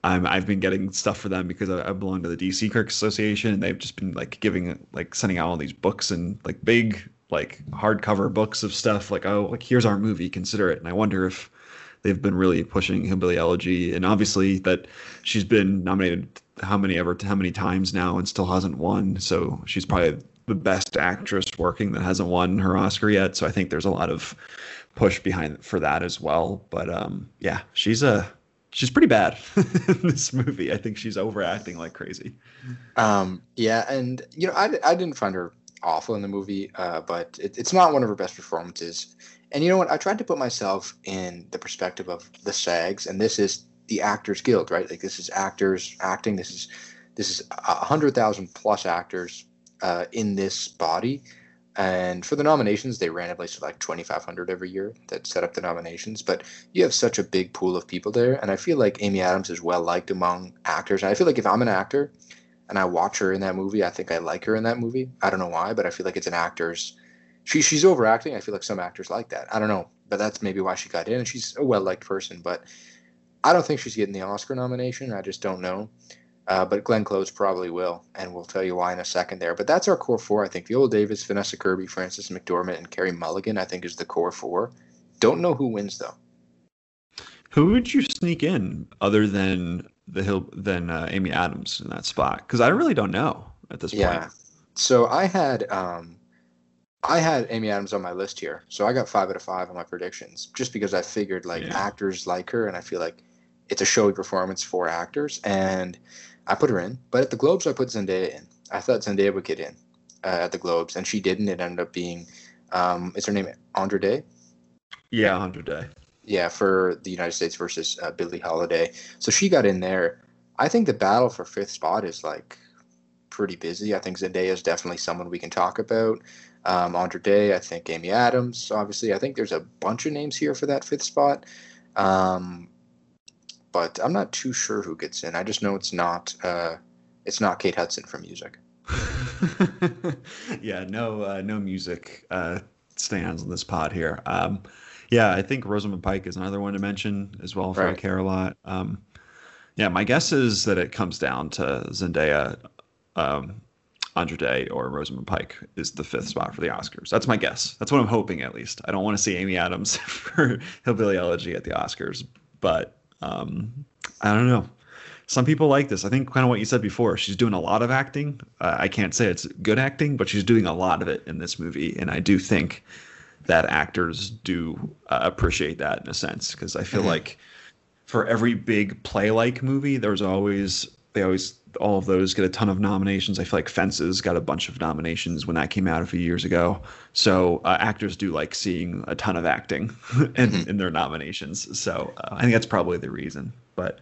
I've been getting stuff for them because I, I belong to the DC Kirk Association, and they've just been like giving like sending out all these books and like big like hardcover books of stuff like oh like here's our movie consider it and i wonder if they've been really pushing hillbilly elegy and obviously that she's been nominated how many ever how many times now and still hasn't won. So she's probably the best actress working that hasn't won her oscar yet. So i think there's a lot of push behind for that as well. But um yeah she's a she's pretty bad in this movie. I think she's overacting like crazy. Um yeah and you know i, I didn't find her awful in the movie, uh, but it, it's not one of her best performances. And you know what? I tried to put myself in the perspective of the SAGs, and this is the Actors Guild, right? Like this is actors acting. This is this is a hundred thousand plus actors uh, in this body. And for the nominations, they randomly select 2,500 every year that set up the nominations. But you have such a big pool of people there, and I feel like Amy Adams is well liked among actors. And I feel like if I'm an actor and I watch her in that movie, I think I like her in that movie. I don't know why, but I feel like it's an actor's. She she's overacting. I feel like some actors like that. I don't know, but that's maybe why she got in. And she's a well liked person, but I don't think she's getting the Oscar nomination. I just don't know. Uh, but Glenn Close probably will, and we'll tell you why in a second there. But that's our core four. I think Viola Davis, Vanessa Kirby, Frances McDormand, and Carey Mulligan. I think is the core four. Don't know who wins though. Who would you sneak in other than the hill than uh, Amy Adams in that spot? Because I really don't know at this point. yeah. point. So I had um, I had Amy Adams on my list here, so I got five out of five on my predictions, just because I figured like yeah. actors like her, and I feel like it's a showy performance for actors, and I put her in. But at the Globes, I put Zendaya in. I thought Zendaya would get in uh, at the Globes, and she didn't. It ended up being, um, is her name Andra Day? Yeah, Andra Day yeah, for the United States versus uh, Billie Holiday. So she got in there. I think the battle for fifth spot is like pretty busy. I think Zendaya is definitely someone we can talk about. Um, Andra Day, I think Amy Adams, obviously. I think there's a bunch of names here for that fifth spot. Um, but I'm not too sure who gets in. I just know it's not uh, it's not Kate Hudson for music. yeah, no uh, no music uh, stands in this pod here. Um, yeah, I think Rosamund Pike is another one to mention as well, if right. I care a lot. Um, yeah, my guess is that it comes down to Zendaya, um, Day, or Rosamund Pike is the fifth spot for the Oscars. That's my guess. That's what I'm hoping, at least. I don't want to see Amy Adams for Hillbilly Elegy at the Oscars, but um, I don't know. Some people like this. I think kind of what you said before. She's doing a lot of acting. Uh, I can't say it's good acting, but she's doing a lot of it in this movie, and I do think that actors do uh, appreciate that in a sense because I feel mm-hmm. like for every big play like movie, there's always they always all of those get a ton of nominations. I feel like Fences got a bunch of nominations when that came out a few years ago. So uh, actors do like seeing a ton of acting in, mm-hmm. in their nominations. So uh, I think that's probably the reason. But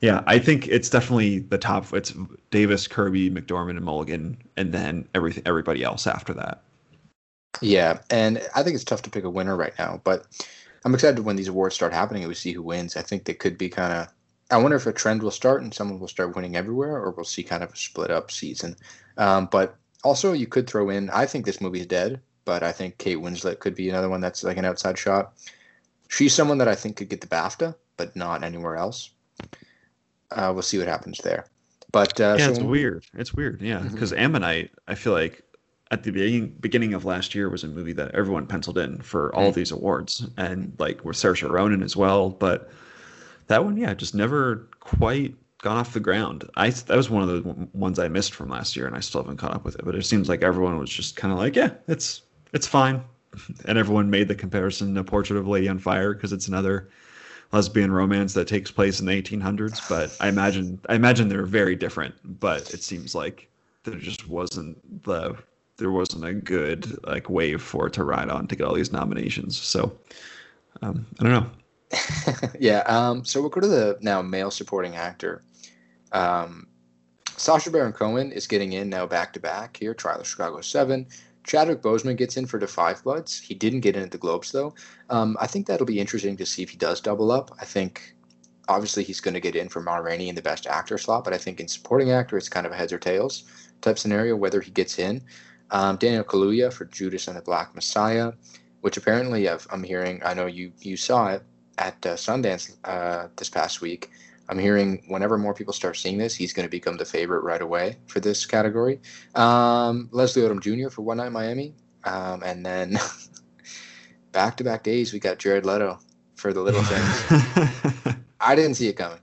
yeah, I think it's definitely the top. It's Davis, Kirby, McDormand, and Mulligan, and then everything everybody else after that. Yeah, and I think it's tough to pick a winner right now, but I'm excited when these awards start happening and we see who wins. I think they could be kind of. I wonder if a trend will start and someone will start winning everywhere, or we'll see kind of a split up season. Um, but also, you could throw in. I think this movie is dead, but I think Kate Winslet could be another one that's like an outside shot. She's someone that I think could get the BAFTA, but not anywhere else. Uh, we'll see what happens there. But uh, yeah, so it's weird. It's weird. Yeah, because mm-hmm. Ammonite, I feel like at the beginning beginning of last year was a movie that everyone penciled in for all mm. these awards, and like with Saoirse Ronan as well. But that one, yeah, just never quite got off the ground. I that was one of the ones I missed from last year, and I still haven't caught up with it. But it seems like everyone was just kind of like, yeah, it's it's fine, and everyone made the comparison to Portrait of a Lady on Fire because it's another lesbian romance that takes place in the 1800s. But I imagine I imagine they're very different. But it seems like there just wasn't the there wasn't a good like wave for it to ride on to get all these nominations. So um, I don't know. yeah. Um, so we'll go to the now male supporting actor. Um, Sacha Baron Cohen is getting in now back to back here. Trial of Chicago Seven. Chadwick Boseman gets in for the Five Bloods. He didn't get in at the Globes though. Um, I think that'll be interesting to see if he does double up. I think obviously he's going to get in for Ma Rainey in the Best Actor slot, but I think in supporting actor it's kind of a heads or tails type scenario whether he gets in. Um, Daniel Kaluuya for Judas and the Black Messiah, which apparently i am hearing. I know you you saw it at uh, Sundance uh, this past week. I'm hearing whenever more people start seeing this, he's going to become the favorite right away for this category. Um, Leslie Odom Jr. for One Night Miami, um, and then back to back days we got Jared Leto for The Little Things. I didn't see it coming.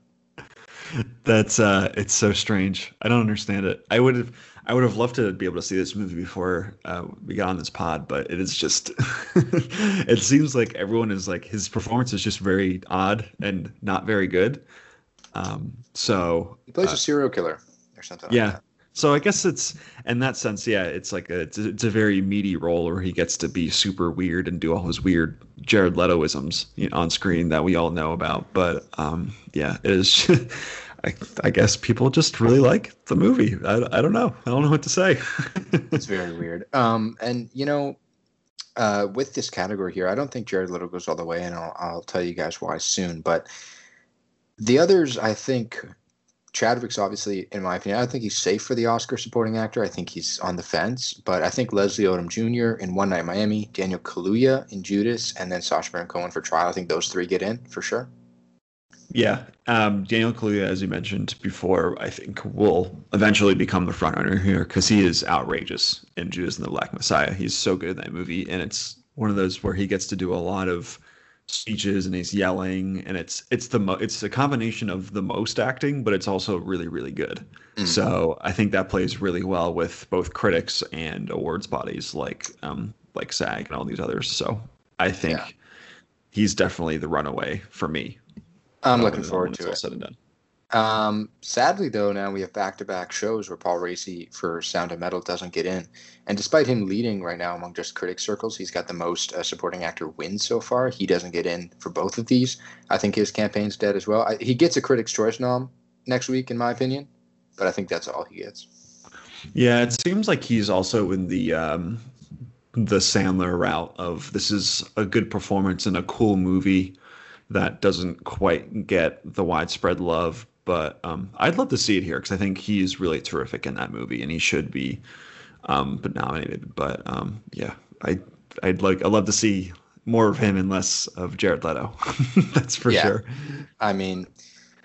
That's uh, it's so strange. I don't understand it. I would have I would have loved to be able to see this movie before uh, we got on this pod, but it is just. it seems like everyone is like his performance is just very odd and not very good. Um, so he plays uh, a serial killer or something. Yeah. Like so I guess it's in that sense, yeah, it's like a, it's, a, it's a very meaty role where he gets to be super weird and do all his weird Jared Letoisms you know, on screen that we all know about. But um, yeah, it is. I, I guess people just really like the movie. I, I don't know. I don't know what to say. it's very weird. Um, and you know, uh, with this category here, I don't think Jared Leto goes all the way, and I'll, I'll tell you guys why soon. But the others, I think Chadwick's obviously, in my opinion, I think he's safe for the Oscar supporting actor. I think he's on the fence, but I think Leslie Odom Jr. in One Night Miami, Daniel Kaluuya in Judas, and then Sacha Baron Cohen for Trial. I think those three get in for sure. Yeah, um, Daniel Kaluuya, as you mentioned before, I think will eventually become the front runner here because he is outrageous in Judas and the Black Messiah. He's so good in that movie, and it's one of those where he gets to do a lot of speeches and he's yelling, and it's it's the mo- it's a combination of the most acting, but it's also really really good. Mm. So I think that plays really well with both critics and awards bodies like um, like SAG and all these others. So I think yeah. he's definitely the runaway for me I'm looking forward to it. All Said and done. Um, sadly, though, now we have back-to-back shows where Paul Raci for Sound of Metal doesn't get in, and despite him leading right now among just critic circles, he's got the most uh, supporting actor wins so far. He doesn't get in for both of these. I think his campaign's dead as well. I, he gets a Critics' Choice nom next week, in my opinion, but I think that's all he gets. Yeah, it seems like he's also in the um, the Sandler route of this is a good performance and a cool movie that doesn't quite get the widespread love. But um, I'd love to see it here because I think he's really terrific in that movie, and he should be um, nominated. But um, yeah, I I'd like I'd love to see more of him and less of Jared Leto. that's for yeah. sure. I mean,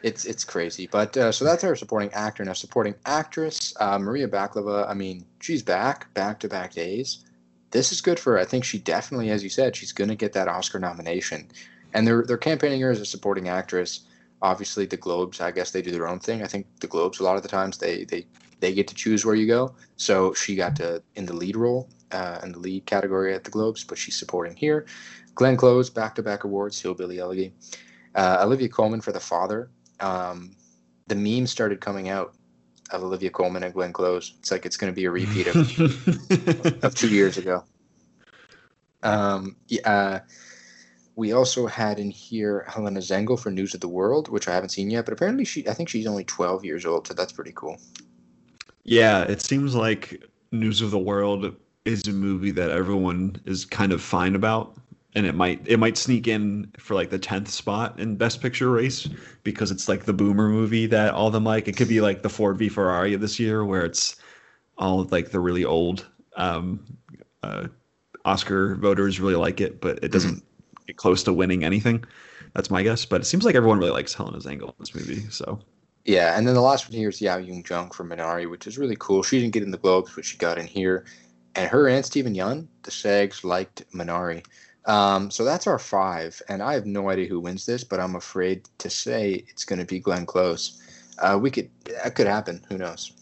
it's it's crazy. But uh, so that's our supporting actor. Now, supporting actress uh, Maria Bakalova. I mean, she's back, back to back days. This is good for her. I think she definitely, as you said, she's going to get that Oscar nomination and they're they're campaigning her as a supporting actress. Obviously, the Globes, I guess they do their own thing. I think the Globes, a lot of the times, they they they get to choose where you go. So she got to in the lead role uh, in the lead category at the Globes, but she's supporting here. Glenn Close, back-to-back awards, Hillbilly Elegy. Uh, Olivia Colman for The Father. Um, the meme started coming out of Olivia Colman and Glenn Close. It's like it's going to be a repeat of, of two years ago. Um, yeah, uh, we also had in here Helena Zengel for News of the World, which I haven't seen yet, but apparently she I think she's only 12 years old, so that's pretty cool. Yeah, it seems like News of the World is a movie that everyone is kind of fine about and it might it might sneak in for like the 10th spot in best picture race because it's like the boomer movie that all them like it could be like the Ford v Ferrari of this year where it's all like the really old um, uh, Oscar voters really like it but it doesn't get close to winning anything. That's my guess. But it seems like everyone really likes Helena Zengel in this movie. So yeah, and then the last one here is Yao Yoon Jung from Minari, which is really cool. She didn't get in the Globes, but she got in here. And her and Steven Yeun, the Sags, liked Minari. Um, so that's our five, and I have no idea who wins this, but I'm afraid to say it's going to be Glenn Close. Uh, we could that could happen. Who knows?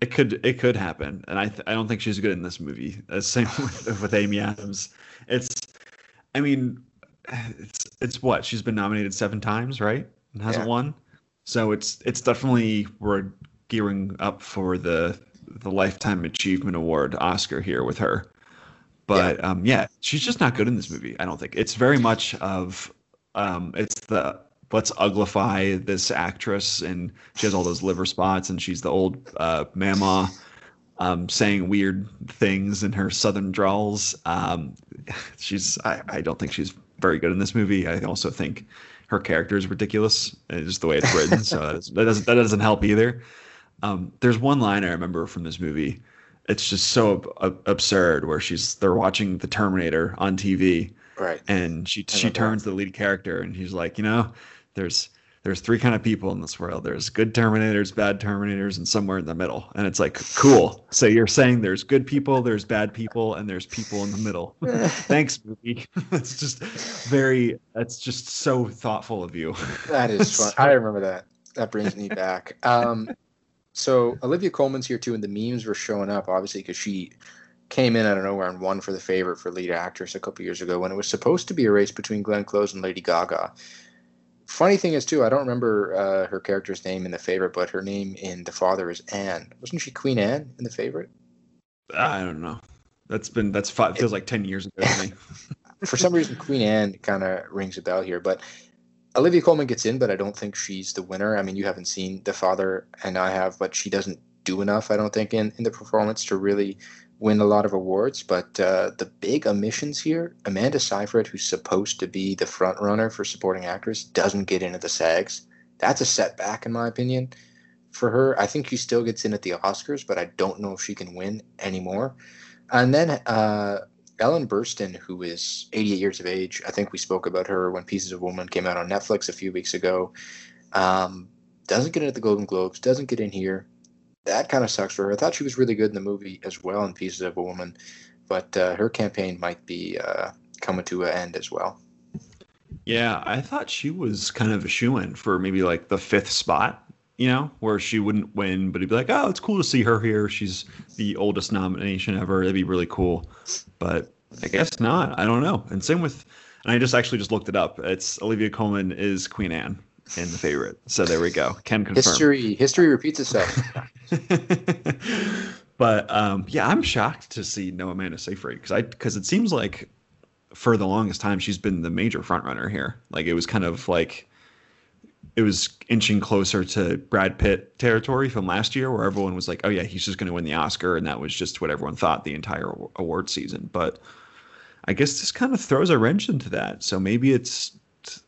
It could it could happen, and I th- I don't think she's good in this movie. Uh, same with, with Amy Adams. It's I mean, it's it's what she's been nominated seven times, right? And hasn't Yeah. won. So it's it's definitely we're gearing up for the the lifetime achievement award Oscar here with her. But um, yeah, she's just not good in this movie. I don't think it's very much of um, it's the let's uglify this actress, and she has all those liver spots, and she's the old uh, mama um, saying weird things in her southern drawls. Um, she's I, I don't think she's very good in this movie. I also think her character is ridiculous, and just the way it's written. so that, is, that doesn't that doesn't help either. Um, there's one line I remember from this movie. It's just so ab- ab- absurd where she's they're watching the Terminator on TV Right. and she she turns to the lead character and he's like, you know, there's there's three kind of people in this world. There's good Terminators, bad Terminators, and somewhere in the middle. And it's like, cool. So you're saying there's good people, there's bad people, and there's people in the middle. Thanks, movie. That's just very. That's just so thoughtful of you. That is fun. I remember that. That brings me back. Um, so Olivia Colman's here too, and the memes were showing up obviously because she came in out of nowhere and won for the favorite for lead actress a couple years ago when it was supposed to be a race between Glenn Close and Lady Gaga. Funny thing is too, I don't remember uh, her character's name in the favorite, but her name in The Father is Anne. Wasn't she Queen Anne in the favorite? I don't know. That's been that's five, feels like ten years ago to me. for some reason Queen Anne kind of rings a bell here, but Olivia Colman gets in, but I don't think she's the winner. I mean, you haven't seen The Father, and I have, but she doesn't do enough, I don't think, in, in the performance to really win a lot of awards. But uh, the big omissions here, Amanda Seyfried, who's supposed to be the front runner for supporting actress, doesn't get into the SAGs. That's a setback, in my opinion, for her. I think she still gets in at the Oscars, but I don't know if she can win anymore. And then uh, Ellen Burstyn, who is 88 years of age, I think we spoke about her when Pieces of Woman came out on Netflix a few weeks ago. Um, doesn't get in at the Golden Globes, doesn't get in here. That kind of sucks for her. I thought she was really good in the movie as well in Pieces of a Woman, but uh, her campaign might be uh, coming to an end as well. Yeah, I thought she was kind of a shoe in for maybe like the fifth spot, you know, where she wouldn't win, but it'd be like, oh, it's cool to see her here. She's the oldest nomination ever. That'd be really cool. But I guess not. I don't know. And same with, and I just actually just looked it up. It's Olivia Colman is Queen Anne in the favorite. So there we go. Can confirm. History history repeats itself. but um, yeah, I'm shocked to see no Amanda Seyfried because I because it seems like for the longest time she's been the major front runner here. Like it was kind of like it was inching closer to Brad Pitt territory from last year, where everyone was like, "Oh yeah, he's just going to win the Oscar," and that was just what everyone thought the entire award season. But I guess this kind of throws a wrench into that. So maybe it's.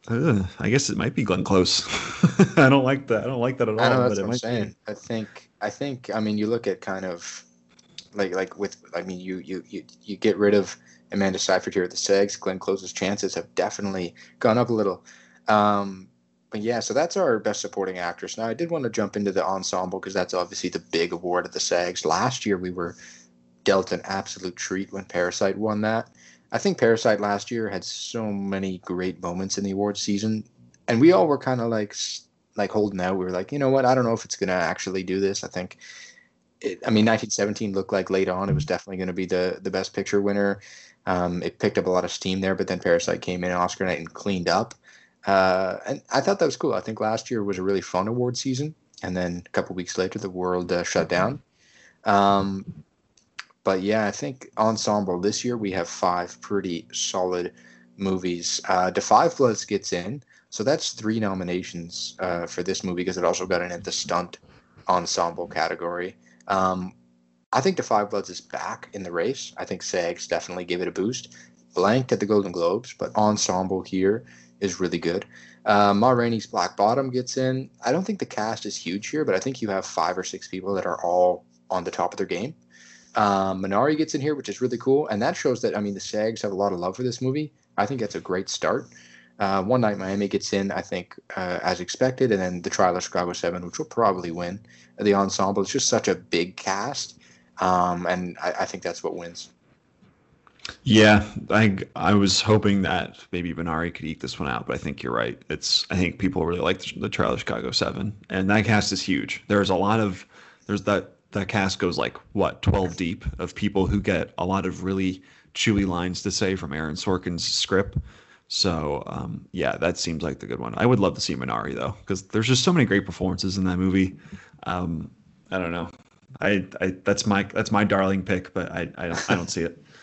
Uh, I guess it might be Glenn Close. I don't like that. I don't like that at all. I but that's it what I'm might saying. be. I think I think I mean you look at kind of like like with I mean you you you, you get rid of Amanda Seyfried here at the SAGs. Glenn Close's chances have definitely gone up a little. Um, but yeah, so that's our best supporting actress. Now I did want to jump into the ensemble because that's obviously the big award at the SAGs. Last year we were dealt an absolute treat when Parasite won that. I think Parasite last year had so many great moments in the awards season, and we all were kind of like like holding out. We were like, you know what? I don't know if it's gonna actually do this. I think. It, I mean, 1917 looked like late on it was definitely going to be the the best picture winner. Um, it picked up a lot of steam there, but then Parasite came in Oscar night and cleaned up. Uh, and I thought that was cool. I think last year was a really fun award season, and then a couple weeks later, the world uh, shut down. Um, but yeah, I think ensemble this year we have five pretty solid movies. Uh, The Five Bloods gets in, so that's three nominations uh, for this movie because it also got in at the stunt ensemble category. Um, I think The Five Bloods is back in the race. I think SAGs definitely gave it a boost. Blanked at the Golden Globes, but ensemble here is really good. Uh, Ma Rainey's Black Bottom gets in. I don't think the cast is huge here, but I think you have five or six people that are all on the top of their game. Um, Minari gets in here, which is really cool, and that shows that I mean the SAGs have a lot of love for this movie. I think that's a great start. Uh, One Night Miami gets in, I think, uh, as expected, and then the Trial of Chicago Seven, which will probably win the ensemble. It's just such a big cast, um, and I, I think that's what wins. Yeah, I I was hoping that maybe Minari could eke this one out, but I think you're right. It's I think people really like the, the Trial of Chicago Seven, and that cast is huge. There's a lot of there's that that cast goes like what 12 deep of people who get a lot of really chewy lines to say from Aaron Sorkin's script. So um, yeah, that seems like the good one. I would love to see Minari though, because there's just so many great performances in that movie. Um, I don't know. I, I that's my that's my darling pick, but I, I don't I don't see it.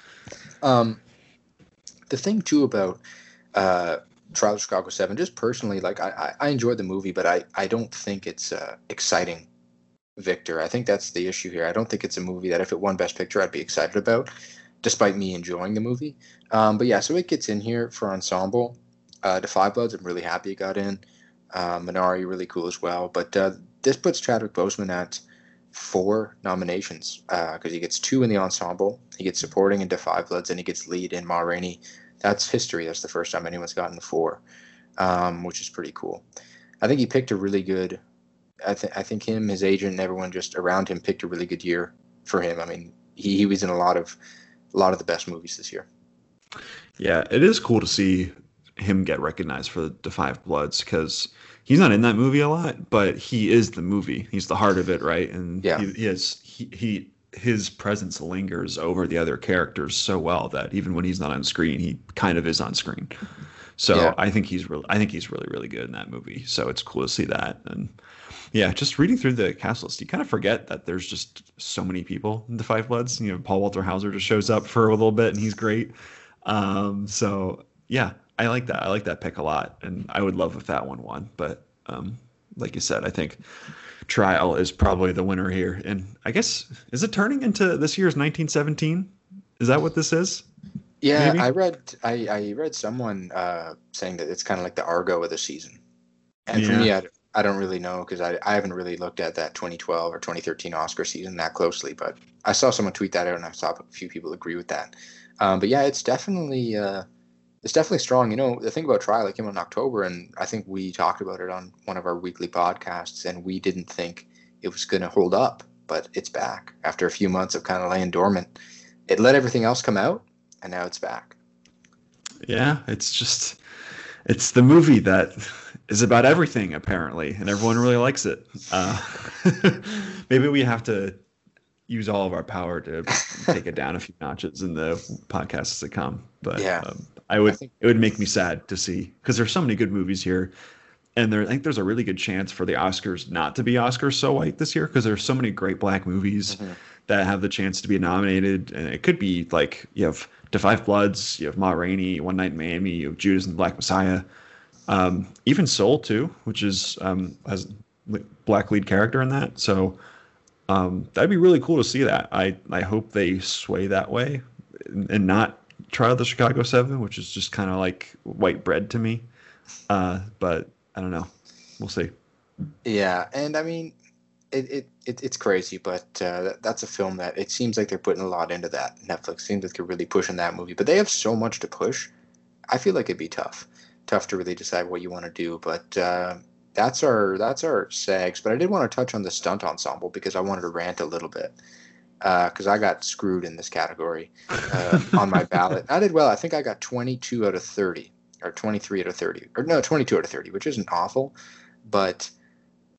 Um, the thing too about uh, Trial of Chicago Seven, just personally, like I, I enjoyed the movie, but I, I don't think it's uh, exciting. Victor, I think that's the issue here. I don't think it's a movie that if it won Best Picture, I'd be excited about, despite me enjoying the movie. Um, but yeah, so it gets in here for ensemble. Uh, the Five Bloods, I'm really happy it got in. Uh, Minari, really cool as well. But uh, this puts Chadwick Boseman at four nominations because uh, he gets two in the ensemble, he gets supporting in Five Bloods, and he gets lead in Ma Rainey. That's history. That's the first time anyone's gotten four, um, which is pretty cool. I think he picked a really good. I, th- I think him, his agent, and everyone just around him picked a really good year for him. I mean, he, he was in a lot of a lot of the best movies this year. Yeah, it is cool to see him get recognized for the Five Bloods because he's not in that movie a lot, but he is the movie. He's the heart of it, right? And yeah, he, he is he, he his presence lingers over the other characters so well that even when he's not on screen, he kind of is on screen. So yeah. I think he's really I think he's really really good in that movie. So it's cool to see that and yeah, just reading through the cast list, you kind of forget that there's just so many people in the Five Bloods. You know, Paul Walter Hauser just shows up for a little bit and he's great. Um, so yeah, I like that. I like that pick a lot, and I would love if that one won. But um, like you said, I think Trial is probably the winner here. And I guess is it turning into this year's 1917? Is that what this is? Yeah, Maybe? I read I, I read someone uh, saying that it's kind of like the Argo of the season. And yeah. for me, I, I don't really know because I, I haven't really looked at that 2012 or 2013 Oscar season that closely. But I saw someone tweet that out, and I saw a few people agree with that. Um, but yeah, it's definitely uh, it's definitely strong. You know, the thing about Trial, it came out in October, and I think we talked about it on one of our weekly podcasts, and we didn't think it was going to hold up, but it's back after a few months of kind of laying dormant. It let everything else come out, and now it's back. Yeah, it's just, it's the movie that is about everything apparently, and everyone really likes it. Uh, maybe we have to use all of our power to take it down a few notches in the podcasts to come. But yeah, um, I would I think, it would make me sad to see because there's so many good movies here, and there I think there's a really good chance for the Oscars not to be Oscars so white this year because there's so many great black movies mm-hmm. that have the chance to be nominated, and it could be like you have Da Five Bloods, you have Ma Rainey, One Night in Miami, you have Judas and the Black Messiah, um, even Soul too, which is um, has black lead character in that. So um, that'd be really cool to see that. I I hope they sway that way and not try the Chicago Seven, which is just kind of like white bread to me. Uh, but I don't know. We'll see. Yeah, and I mean, it, it, it it's crazy, but uh, that's a film that it seems like they're putting a lot into that. Netflix seems like they're really pushing that movie, but they have so much to push. I feel like it'd be tough, tough to really decide what you want to do. But uh, that's our that's our SAGs. But I did want to touch on the stunt ensemble because I wanted to rant a little bit because uh, I got screwed in this category uh, on my ballot. I did well. I think I got 22 out of 30, or 23 out of 30, or no, 22 out of 30, which isn't awful. But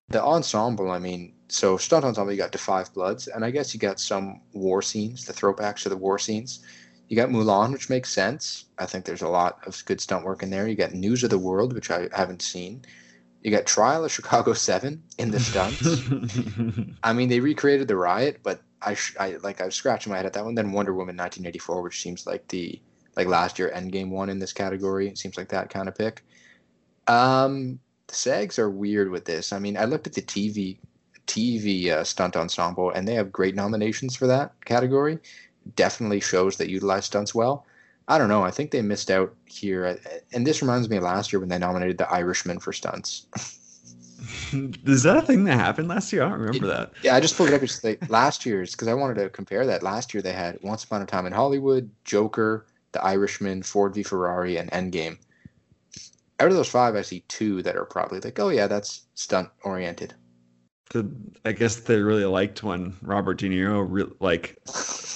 the ensemble, I mean, so stunt ensemble, you got Five Bloods, and I guess you got some war scenes, the throwbacks to the war scenes. You got Mulan, which makes sense. I think there's a lot of good stunt work in there. You got News of the World, which I haven't seen. You got Trial of Chicago Seven in the stunts. I mean, they recreated the riot, but I, I like I was scratching my head at that one. Then Wonder Woman 1984, which seems like the like last year Endgame one in this category. It seems like that kind of pick. Um, the SAGs are weird with this. I mean, I looked at the TV TV uh, stunt ensemble, and they have great nominations for that category. Definitely shows that utilize stunts well. I don't know. I think they missed out here, and this reminds me of last year when they nominated the Irishman for stunts. Is that a thing that happened last year? I don't remember it, that. Yeah, I just pulled it up. It's like last year's because I wanted to compare that. Last year they had Once Upon a Time in Hollywood, Joker, The Irishman, Ford v Ferrari, and Endgame. Out of those five, I see two that are probably like, oh yeah, that's stunt oriented. I guess they really liked when Robert De Niro, re- like,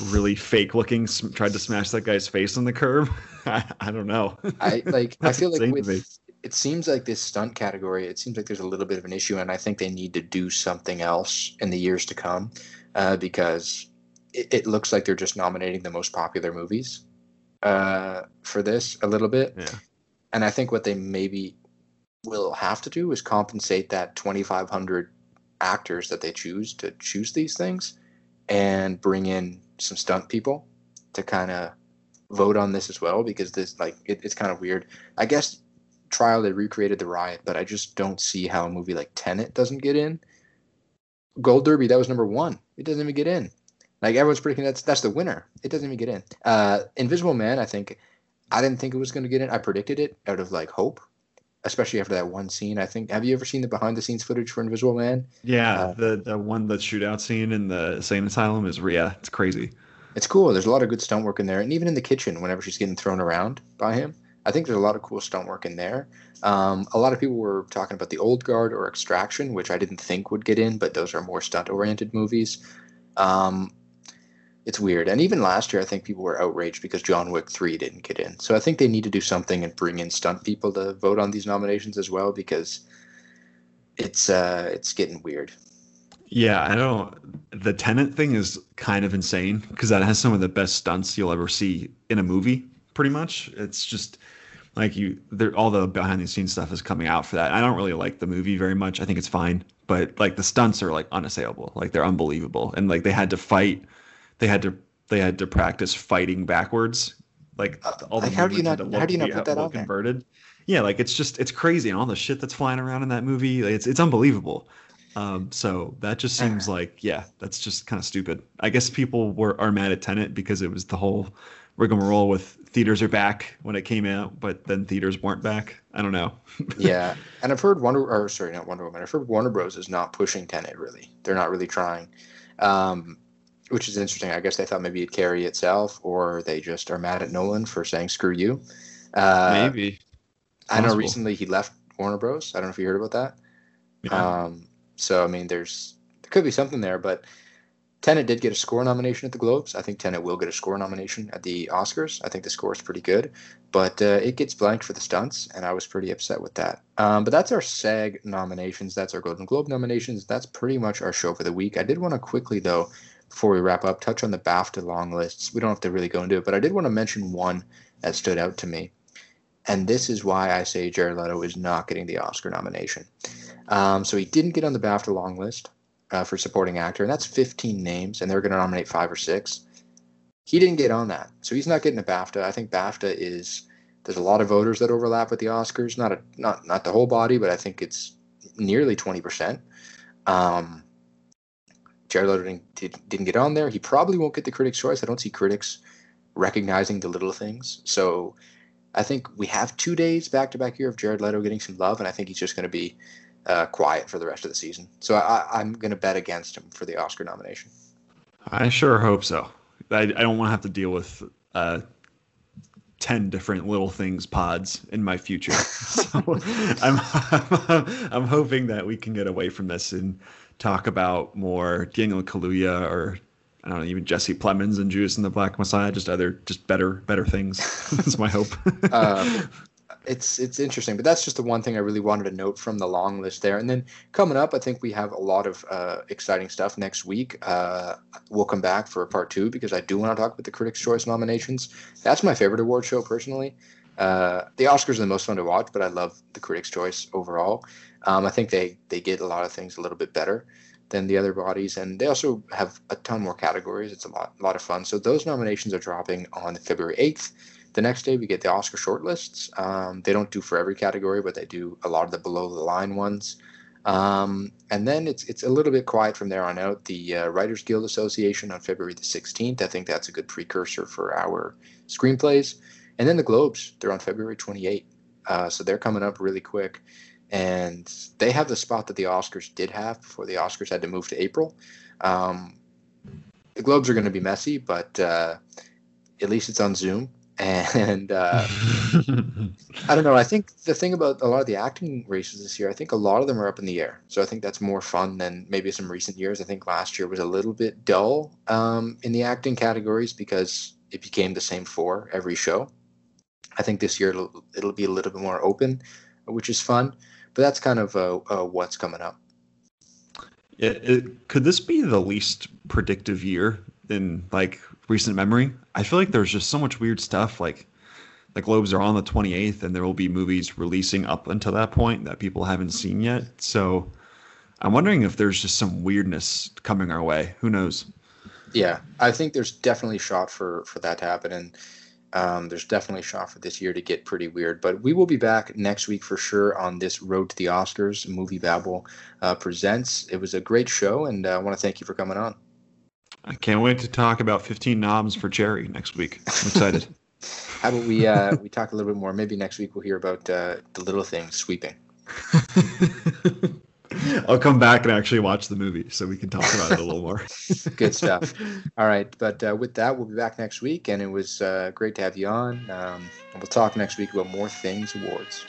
really fake looking, sm- tried to smash that guy's face on the curb. I, I don't know. I like. I feel like with it seems like this stunt category, it seems like there's a little bit of an issue, and I think they need to do something else in the years to come uh, because it, it, looks like they're just nominating the most popular movies uh, for this a little bit. Yeah. And I think what they maybe will have to do is compensate that 2,500 actors that they choose to choose these things and bring in some stunt people to kind of vote on this as well because this like it, it's kind of weird. I guess trial they recreated the riot, but I just don't see how a movie like Tenet doesn't get in. Gold Derby that was number one. It doesn't even get in. Like everyone's predicting that's that's the winner. It doesn't even get in. Uh, Invisible Man, I think I didn't think it was going to get in. I predicted it out of like hope, especially after that one scene. I think. Have you ever seen the behind the scenes footage for Invisible Man? Yeah, uh, the the one the shootout scene in the insane asylum is yeah, it's crazy. It's cool. There's a lot of good stunt work in there, and even in the kitchen, whenever she's getting thrown around by him, I think there's a lot of cool stunt work in there. Um, a lot of people were talking about the Old Guard or Extraction, which I didn't think would get in, but those are more stunt oriented movies. Um, it's weird. And even last year, I think people were outraged because John Wick 3 didn't get in. So I think they need to do something and bring in stunt people to vote on these nominations as well because it's uh, it's getting weird. Yeah, I don't. The Tenet thing is kind of insane because that has some of the best stunts you'll ever see in a movie. Pretty much, it's just like you. There, all the behind the scenes stuff is coming out for that. I don't really like the movie very much. I think it's fine, but like the stunts are like unassailable. Like they're unbelievable, and like they had to fight they had to they had to practice fighting backwards. Like uh, all the like how do you not how do you not put that on converted? There? Yeah, like it's just it's crazy and all the shit that's flying around in that movie. Like, it's it's unbelievable. Um, so that just seems like yeah, that's just kind of stupid. I guess people were are mad at Tenet because it was the whole rigmarole with theaters are back when it came out, but then theaters weren't back. I don't know. yeah, and I've heard Wonder or sorry, not Wonder Woman. I've heard Warner Bros is not pushing Tenet really. They're not really trying. Um, which is interesting. I guess they thought maybe it'd carry itself, or they just are mad at Nolan for saying "screw you." Uh, maybe. I know recently he left Warner Bros. I don't know if you heard about that. Yeah. Um, so I mean, there's there could be something there, but Tenet did get a score nomination at the Globes. I think Tenet will get a score nomination at the Oscars. I think the score is pretty good, but uh, it gets blanked for the stunts, and I was pretty upset with that. Um, but that's our SAG nominations. That's our Golden Globe nominations. That's pretty much our show for the week. I did want to quickly though before we wrap up, touch on the BAFTA long lists. We don't have to really go into it, but I did want to mention one that stood out to me. And this is why I say Jared Leto is not getting the Oscar nomination. Um, so he didn't get on the BAFTA long list uh, for supporting actor, and that's 15 names, and they're going to nominate five or six. He didn't get on that, so he's not getting a BAFTA. I think BAFTA is there's a lot of voters that overlap with the Oscars. Not a not not the whole body, but I think it's nearly 20 percent. Um, Jared Leto didn't, didn't get on there. He probably won't get the Critics' Choice. I don't see critics recognizing the little things. So I think we have two days back to back here of Jared Leto getting some love, and I think he's just going to be uh, quiet for the rest of the season. So I, am going to bet against him for the Oscar nomination. I sure hope so. I, I don't want to have to deal with uh, 10 different little things pods in my future. so I'm, I'm, I'm hoping that we can get away from this and talk about more Daniel Kaluuya or I don't know, even Jesse Plemons and Judas and the Black Messiah, just other, just better, better things. That's my hope. uh, it's it's interesting, but that's just the one thing I really wanted to note from the long list there. And then coming up, I think we have a lot of uh, exciting stuff next week. Uh, we'll come back for part two because I do want to talk about the Critics' Choice nominations. That's my favorite award show personally. Uh, the Oscars are the most fun to watch, but I love the Critics' Choice overall. Um, I think they they get a lot of things a little bit better than the other bodies, and they also have a ton more categories. It's a lot lot of fun. So those nominations are dropping on February eighth. The next day we get the Oscar shortlists. Um, they don't do for every category, but they do a lot of the below the line ones. Um, and then it's it's a little bit quiet from there on out. The uh, Writers Guild Association on February the 16th. I think that's a good precursor for our screenplays. And then the Globes, they're on February 28th. Uh, so they're coming up really quick and they have the spot that the Oscars did have before the Oscars had to move to April. Um, the Globes are going to be messy, but uh, at least it's on Zoom. And uh, I don't know. I think the thing about a lot of the acting races this year, I think a lot of them are up in the air. So I think that's more fun than maybe some recent years. I think last year was a little bit dull um, in the acting categories because it became the same four every show. I think this year it'll, it'll be a little bit more open, which is fun but that's kind of uh, uh, what's coming up. Yeah, it, could this be the least predictive year in like recent memory? I feel like there's just so much weird stuff. Like the Globes are on the 28th, and there will be movies releasing up until that point that people haven't seen yet. So I'm wondering if there's just some weirdness coming our way. Who knows? Yeah, I think there's definitely shot for for that to happen, and um, there's definitely a shot for this year to get pretty weird. But we will be back next week for sure on this Road to the Oscars. MovieBabble uh, presents. It was a great show, and uh, I want to thank you for coming on. I can't wait to talk about 15 knobs for Jerry next week. I'm excited. How about we uh, we talk a little bit more? Maybe next week we'll hear about uh, the little things sweeping. I'll come back and actually watch the movie so we can talk about it a little more. Good stuff. All right, but uh, with that, we'll be back next week, and it was uh, great to have you on. Um, and we'll talk next week about more things awards.